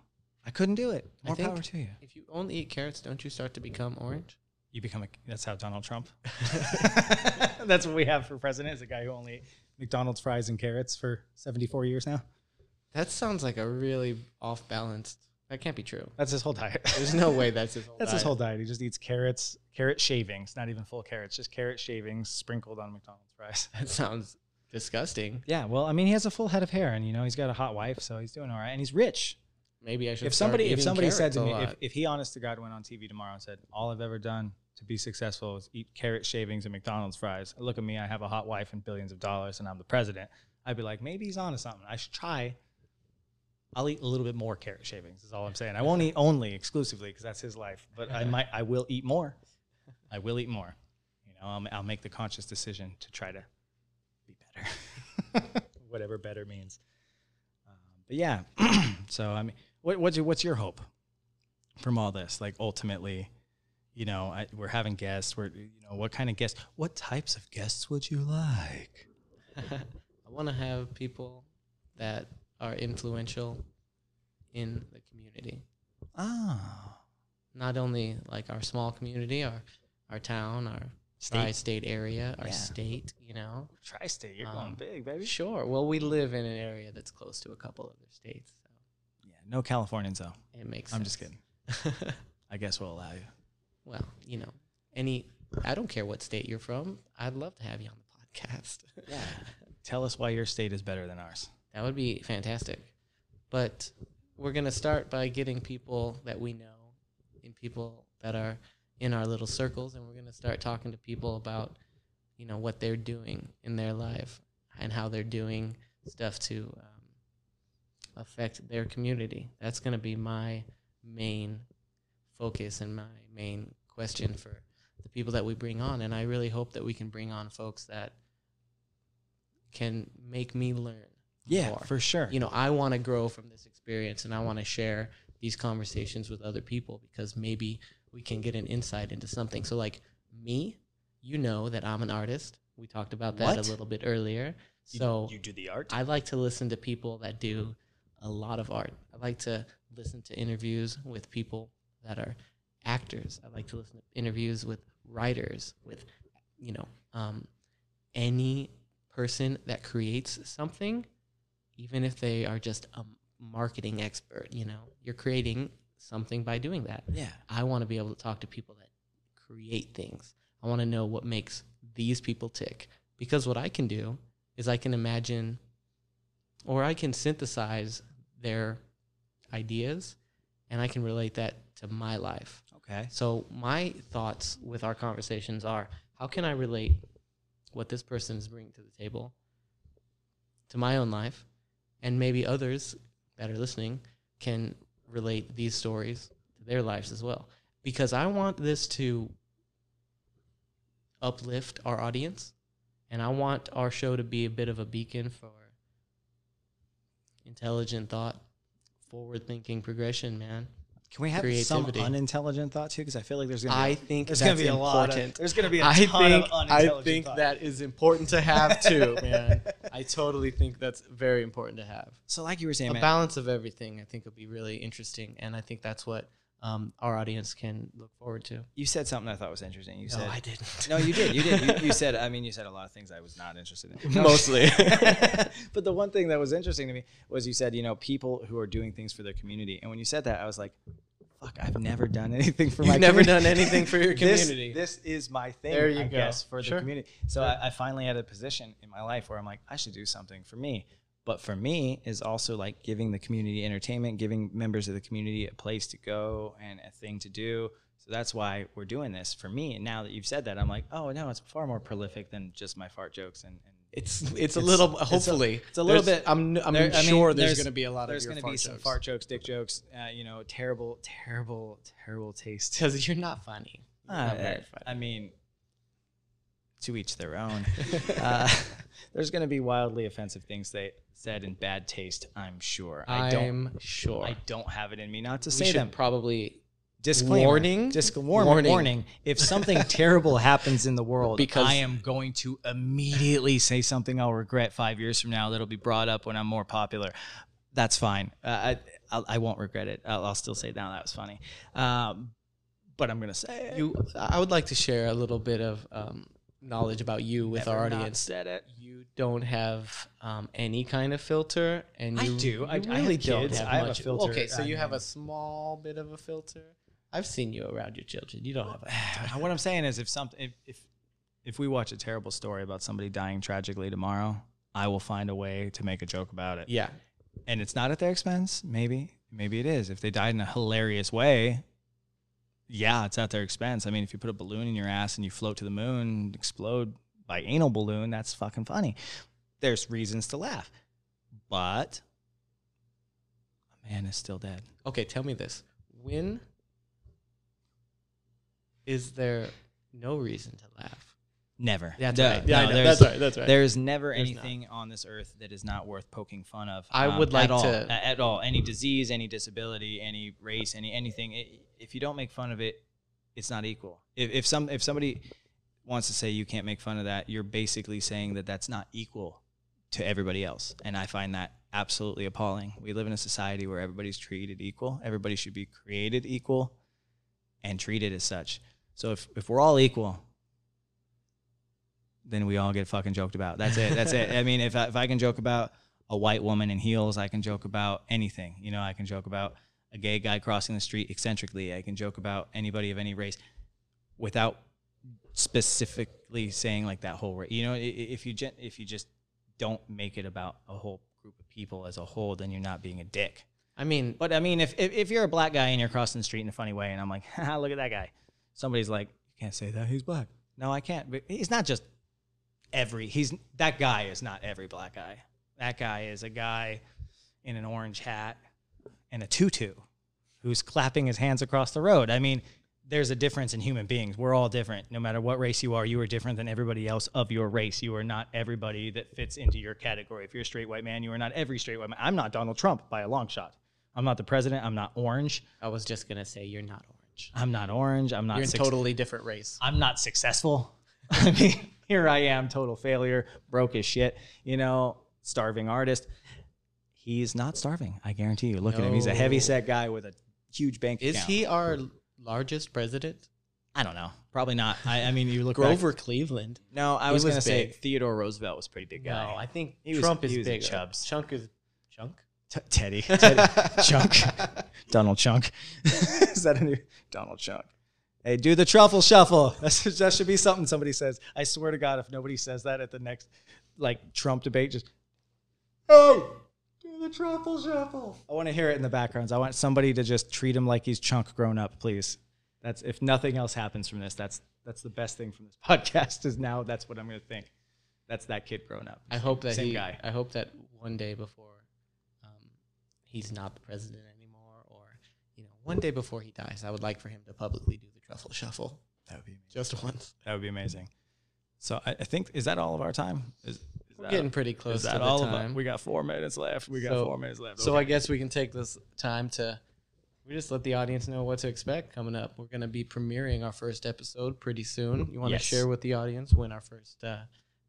I couldn't do it. I More think- power to you. If you only eat carrots, don't you start to become orange? You become a. That's how Donald Trump. that's what we have for president. Is a guy who only ate McDonald's fries and carrots for 74 years now. That sounds like a really off balanced. That can't be true. That's his whole diet. There's no way that's his whole That's his diet. whole diet. He just eats carrots, carrot shavings, not even full carrots, just carrot shavings sprinkled on McDonald's fries. That sounds disgusting. Yeah, well, I mean, he has a full head of hair, and you know, he's got a hot wife, so he's doing all right, and he's rich. Maybe I should. if somebody if somebody said to me if, if he honest to god went on tv tomorrow and said all i've ever done to be successful is eat carrot shavings and mcdonald's fries look at me i have a hot wife and billions of dollars and i'm the president i'd be like maybe he's on to something i should try i'll eat a little bit more carrot shavings is all i'm saying i won't eat only exclusively because that's his life but i might i will eat more i will eat more you know I'll, I'll make the conscious decision to try to be better whatever better means um, but yeah so i mean what, what's your what's your hope from all this? Like ultimately, you know, I, we're having guests. We're you know, what kind of guests? What types of guests would you like? I want to have people that are influential in the community. Ah, Not only like our small community, our our town, our State. tri-state area, our Yeah. state. You know. tri-state. You're Um, going big, baby. Sure. Well, we live in an area that's close to a couple other states, so Yeah, no Californians though. it makes. I'm just kidding. I guess we'll allow you. well, you know, any. I don't care what state you're from. I'd love to have you on the podcast. Yeah. Tell us why your state is better than ours. That would be fantastic. But we're going to start by getting people that we know and people that are in our little circles and we're going to start talking to people about you know what they're doing in their life and how they're doing stuff to um, affect their community. That's going to be my main focus and my main question for the people that we bring on and I really hope that we can bring on folks that can make me learn Yeah, more. for sure. you know, I want to grow from this experience and I want to share these conversations with other people because maybe we can get an insight into something. So, like me, you know that I'm an artist. We talked about that What? a little bit earlier. You- So, you do the art. I like to listen to people that do a lot of art. I like to listen to interviews with people that are actors. I like to listen to interviews with writers, with, you know, um, any person that creates something, even if they are just a marketing expert, you know, you're creating something by doing that. yeah. I want to be able to talk to people that create things. I want to know what makes these people tick. Because what I can do is I can imagine or I can synthesize their ideas and I can relate that to my life. Okay. So my thoughts with our conversations are how can I relate what this person is bringing to the table to my own life and maybe others that are listening can relate these stories to their lives as well because I want this to uplift our audience and I want our show to be a bit of a beacon for intelligent thought, forward thinking progression, man. Can we have Creativity. some unintelligent thought too? Because I feel like there's gonna. Be, I think there's that's gonna be a lot. Of, important. there's gonna be a I ton think of I think thought. that is important to have too, man. I totally think that's very important to have. So, like you were saying, A man, balance of everything, I think, would be really interesting, and I think that's what um, our audience can look forward to. you said something I thought was interesting. You no, said I didn't. No, you did. You did. You, you said. I mean, you said a lot of things I was not interested in. No. Mostly. but the one thing that was interesting to me was you said, you know, people who are doing things for their community. And when you said that, I was like, fuck, I've never done anything for my You've never community. done anything for your community. This, is my thing, There you I go. guess, for Sure. the community. So I, I finally had a position in my life where I'm like, I should do something for me. But for me is also like giving the community entertainment, giving members of the community a place to go and a thing to do. So that's why we're doing this for me. And now that you've said that, I'm like, oh no, it's far more prolific than just my fart jokes and, and It's it's a It's- little it's a- hopefully it's a little bit- I'm I'm There- I mean, sure there's, there's- going to be a lot there's going to be some fart jokes, dick jokes, uh, you know, terrible, terrible, terrible taste. because you're not funny. You're Uh, not very I mean, to each their own. uh, there's going to be wildly offensive things they said in bad taste. I'm sure. I don't. I'm sure. I don't have it in me not to we say should them. probably Disclaimer. warning? Warning. Warning. If something terrible happens in the world, Because- I am going to immediately say something I'll regret five years from now that'll be brought up when I'm more popular. That's fine. Uh, I I'll, I won't regret it. I'll, I'll still say, "Now that was funny," um, but I'm gonna say it. you. I would like to share a little bit of um, knowledge about you with Never our audience. Said it. You don't have um, any kind of filter, and I you do. I- you I have really don't have I have a much. filter. Okay, so you have a small bit of a filter. I've seen you around your children. You don't have a. what I'm saying is, if something, if, if if we watch a terrible story about somebody dying tragically tomorrow, I will find a way to make a joke about it. Yeah, and it's not at their expense. Maybe, maybe it is. If they died in a hilarious way, yeah, it's at their expense. I mean, if you put a balloon in your ass and you float to the moon, explode by anal balloon, that's fucking funny. There's reasons to laugh, but a man is still dead. Okay, tell me this. When is there no reason to laugh? Never. That's No, right. Yeah, no, That's right. That's right. There's never There's not. anything on this earth that is not worth poking fun of. I um, would like at all, to- at all any disease, any disability, any race, any anything. It, if you don't make fun of it, it's not equal. If, if some if somebody wants to say you can't make fun of that, you're basically saying that that's not equal to everybody else, and I find that absolutely appalling. We live in a society where everybody's treated equal. Everybody should be created equal and treated as such. So if if we're all equal, then we all get fucking joked about. That's it. That's it. I mean, if I, if I can joke about a white woman in heels, I can joke about anything. You know, I can joke about a gay guy crossing the street eccentrically. I can joke about anybody of any race without specifically saying like that whole. You know, if you if you just don't make it about a whole group of people as a whole, then you're not being a dick. I mean, But I mean, if, if if you're a black guy and you're crossing the street in a funny way, and I'm like, Haha, look at that guy, somebody's like, you can't say that he's black. No, I can't. But he's not just every. He's that guy is not every black guy. That guy is a guy in an orange hat and a tutu who's clapping his hands across the road. I mean, there's a difference in human beings. We're all different. No matter what race you are, you are different than everybody else of your race. You are not everybody that fits into your category. If you're a straight white man, you are not every straight white man. I'm not Donald Trump by a long shot. I'm not the president. I'm not orange. I was just gonna say you're not orange. I'm not orange. I'm not. You're in suc- totally different race. I'm not successful. I mean, here I am, total failure, broke as shit. You know, starving artist. He's not starving. I guarantee you. Look at him. He's a heavy set guy with a huge bank Is account. he our largest president? I don't know. Probably not. I, I mean, you look Grover Back, Cleveland. no, I was, was gonna say. Theodore Roosevelt was a pretty big guy. No, I think He Trump he is big. a bigger. Chubbs. Chunk is chunk. T- Teddy, Teddy, Chunk, Donald Chunk. Is that a new Donald Chunk? Hey, do the truffle shuffle. That's, that should be something somebody says. I swear to God, if nobody says that at the next like Trump debate, just oh, Do the truffle shuffle. I want to hear it in the backgrounds. I want somebody to just treat him like he's chunk grown up, please. That's if nothing else happens from this. That's that's the best thing from this podcast. Is now that's what I'm going to think. That's that kid grown up. I hope that Same he. guy. I hope that one day before, um, he's not the president anymore, or you know, one day before he dies, I would like for him to publicly do the truffle shuffle That would be amazing. just once. That would be amazing. So I, I think is that all of our time? Is, is We're getting pretty is close to that the all of time. it? We got four minutes left. We got So- four minutes left. So I guess we can take this time to we just let the audience know what to expect coming up. We're going to be premiering our first episode pretty soon. You want Yes. to share with the audience when our first uh,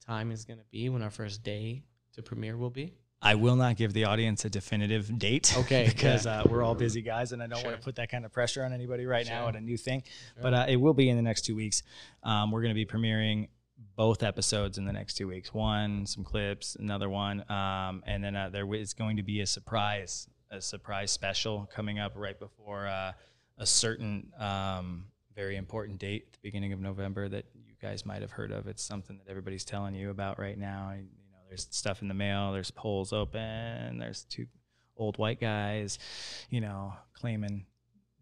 time is going to be, when our first day to premiere will be? I will not give the audience a definitive date. Okay, because uh, we're all busy guys, and I don't Sure. want to put that kind of pressure on anybody right now Sure. at a new thing. But uh, it will be in the next two weeks. Um, we're going to be premiering both episodes in the next two weeks. One, some clips, another one, um, and then uh, there is going to be a surprise, a surprise special coming up right before uh, a certain um, very important date at the beginning of November that you guys might have heard of. It's something that everybody's telling you about right now. You know, there's stuff in the mail. There's polls open. There's two old white guys, you know, claiming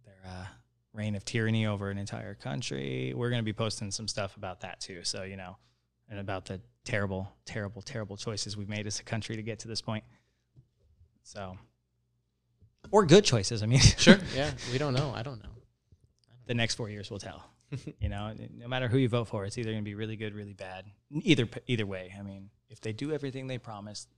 their uh, reign of tyranny over an entire country. We're going to be posting some stuff about that too. So, you know, and about the terrible, terrible, terrible choices we've made as a country to get to this point. So, or good choices. I mean, Sure. yeah. We don't know. I don't know. the next four years will tell. you know, no matter who you vote for, it's either going to be really good, really bad. Either either way. I mean, if they do everything they promised,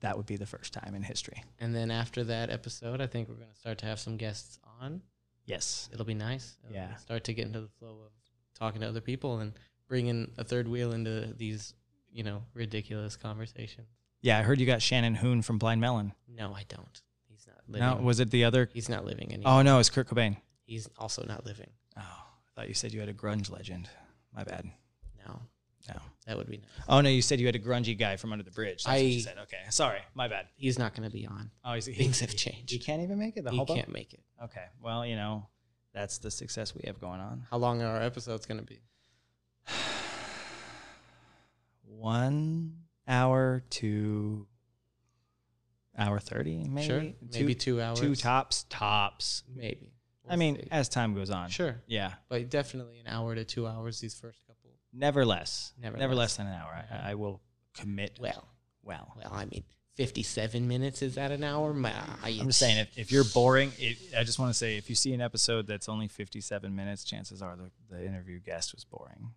that would be the first time in history. And then after that episode, I think we're going to start to have some guests on. Yes. It'll be nice. It'll Yeah. Start to get into the flow of talking to other people and bringing a third wheel into these, you know, ridiculous conversations. Yeah, I heard you got Shannon Hoon from Blind Melon. No, I don't. He's not living. No, was it the other? He's not living anymore. Oh no, it's Kurt Cobain. He's also not living. Oh, I thought you said you had a grunge legend. My bad. No, No. that would be nice. Oh no, you said you had a grungy guy from under the bridge. That's what you I- said. Okay, sorry, my bad. He's not going to be on. Oh, he's, he, Things have changed. He can't even make it. The he hobo. can't make it. Okay, well, you know, that's the success we have going on. How long are our episodes going to be? One hour to hour thirty, maybe. Sure. Maybe two, two hours. two tops. Tops. Maybe. I We'll mean, see. as time goes on. sure. Yeah. But definitely an hour to two hours these first. Never less. Never Never less. less than an hour. I, I will commit. Well, Well. well, I mean, 57 minutes is that an hour? My, I'm just saying, if, if you're boring, it, I just want to say, if you see an episode that's only 57 minutes, chances are the, the interview guest was boring.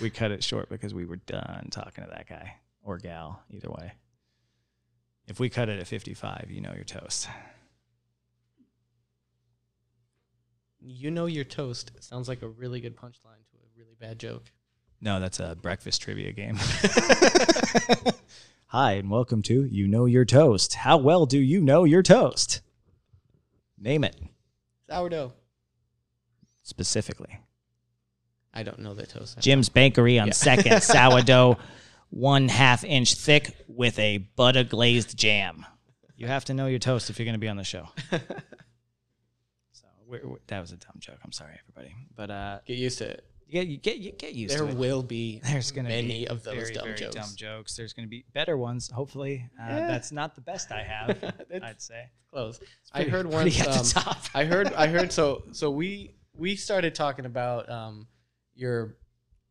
We cut it short because we were done talking to that guy or gal, either way. If we cut it at 55, you know you're toast. You know your toast sounds like a really good punchline to a really bad joke. No, that's a breakfast trivia game. Hi, and welcome to You Know Your Toast. How well do you know your toast? Name it Sourdough. specifically. I don't know the toast. Jim's Bakery on Yeah. second, sourdough, one half inch thick with a butter glazed jam. You have to know your toast if you're going to be on the show. so we're, we're- that was a dumb joke. I'm sorry, everybody, but uh, Get used to it. You get you get you get used There to it. There will be There's going to many be of those very, dumb very jokes. dumb jokes. There's going to be better ones, hopefully. Uh, Yeah. That's not the best I have. I'd say. close. I pretty- heard pretty once. Um. I heard. I heard. So so we we started talking about um, your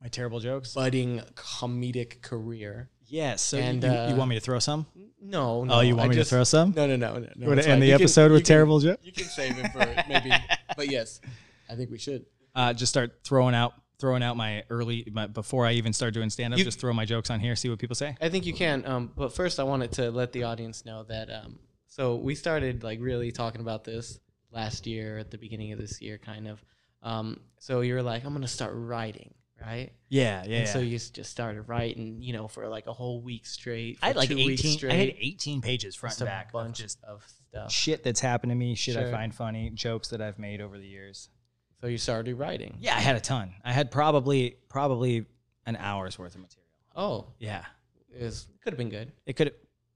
My terrible jokes. budding comedic career. yes. So and, you, you uh, want me to throw some? No, no. oh, you want I me just- to throw some? No, no, no, no. no You wanna end the You can- episode with you can- terrible jokes? You can save it for maybe, but yes, I think we should. uh, just start throwing out throwing out my early my, before I even start doing stand up. Just throw my jokes on here, see what people say. I think you can. Um, but first, I wanted to let the audience know that um, so we started like really talking about this last year at the beginning of this year, kind of. Um, so you were like, I'm gonna start writing, right? Yeah, yeah. And so you s- just started writing, you know, for like a whole week straight. I had like two weeks eighteen. I had eighteen pages front just and a back. of bunch just of stuff. shit that's happened to me, shit I Sure. find funny, jokes that I've made over the years. So you started writing. Yeah, I had a ton. I had probably probably an hour's worth of material. Oh, Yeah, it was could have been good. it could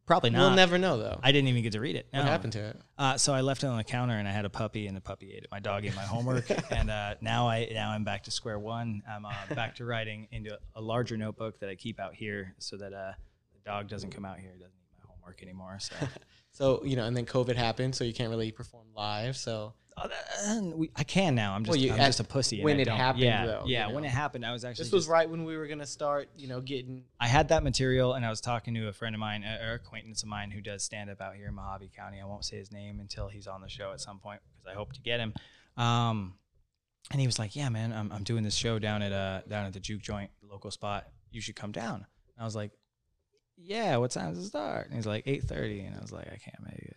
probably not. We'll never know though. I didn't even get to read it. what happened to it? Uh, so I left it on the counter, and I had a puppy, and the puppy ate it. My dog ate my homework, and uh, now I now I'm back to square one. I'm uh, back to writing into a larger notebook that I keep out here, so that uh, the dog doesn't come out here, doesn't eat my work anymore. So So you know, and then COVID happened, so you can't really perform live. So I can now. I'm just Well, you- I'm at- just a pussy. when it happened, yeah, though, yeah. you When it happened, I was actually this was just- right when we were gonna start, you know, getting I had that material, and I was talking to a friend of mine, or acquaintance of mine, who does stand up out here in Mohave County. I won't say his name until he's on the show at some point because I hope to get him. Um, and he was like, "Yeah, man, I'm, I'm doing this show down at uh down at the Juke Joint, the local spot. You should come down." And I was like, "Yeah, what time does it start?" And he's like, 8.30. and I was like, "I can't make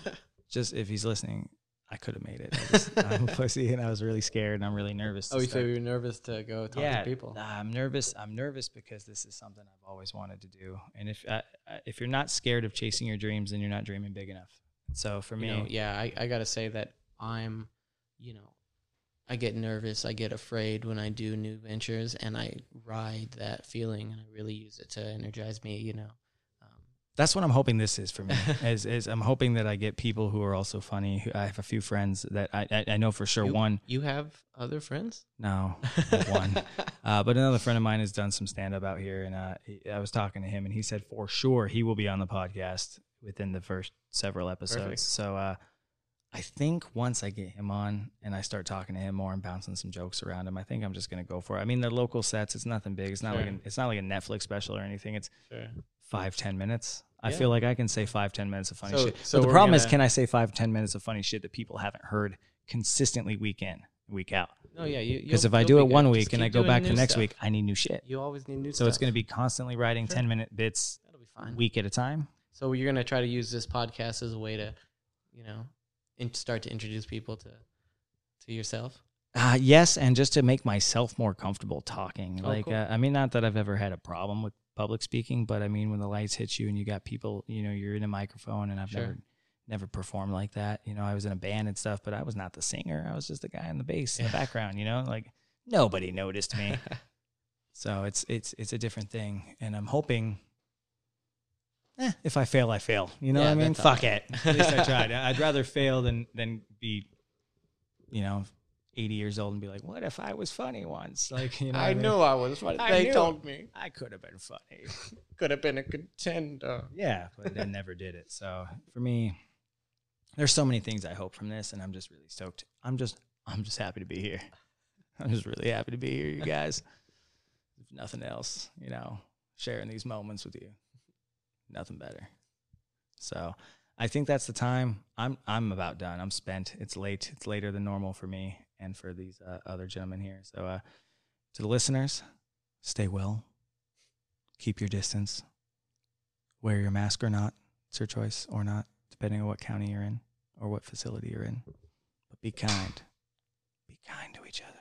it." Just if he's listening, I could have made it. I just, I'm a pussy, and I was really scared, and I'm really nervous. to oh, you said you were nervous to go talk yeah, to people. nah, I'm nervous. I'm nervous because this is something I've always wanted to do. And if uh, uh, if you're not scared of chasing your dreams, then you're not dreaming big enough. So for me, you know, yeah, I, I gotta say that I'm, you know, I get nervous, I get afraid when I do new ventures, and I ride that feeling, and I really use it to energize me. You know, that's what I'm hoping this is for me. is, is I'm hoping that I get people who are also funny. Who, I have a few friends that I I, I know for sure. You- one, you have other friends? no, one. Uh, but another friend of mine has done some stand up out here, and uh, he, I was talking to him, and he said for sure he will be on the podcast within the first several episodes. Perfect. So uh, I think once I get him on and I start talking to him more and bouncing some jokes around him, I think I'm just gonna go for it. I mean, the local sets, it's nothing big. It's not like an, it's not like a Netflix special or anything. It's Sure. five ten minutes. I feel like I can say five ten minutes of funny So- shit. so but the problem is, gonna- can I say five ten minutes of funny shit that people haven't heard consistently week in week out? No, yeah. Because if I do it one week and I go back the next stuff. week, I need new shit. you always need new So stuff. it's going to be constantly writing Sure. 10 minute bits That'll be fine. week at a time. So you're gonna try to use this podcast as a way to, you know, in, start to introduce people to, to yourself. Uh, yes, and just to make myself more comfortable talking. Oh, like, cool. uh, I mean, not that I've ever had a problem with public speaking, but I mean, when the lights hit you and you got people, you know, you're in a microphone, and I've Sure. never, never performed like that. You know, I was in a band and stuff, but I was not the singer. I was just the guy in the bass in the background. You know, like nobody noticed me. so it's it's it's a different thing, and I'm hoping. Eh, if I fail, I fail. You know Yeah, what I mean? Fuck it. At least I tried. I'd rather fail than than be, you know, 80 years old and be like, what if I was funny once? Like, you know, what I mean? knew I was funny. I They told me I could have been funny. could have been a contender. yeah, but I never did it. So for me, there's so many things I hope from this, and I'm just really stoked. I'm just, I'm just happy to be here. I'm just really happy to be here, you guys. if nothing else, you know, sharing these moments with you, nothing better. So I think that's the time. I'm, I'm about done. I'm spent. It's late. It's later than normal for me and for these uh, other gentlemen here. So uh, to the listeners, stay well. Keep your distance. Wear your mask or not. It's your choice or not, depending on what county you're in or what facility you're in. But be kind. Be kind to each other.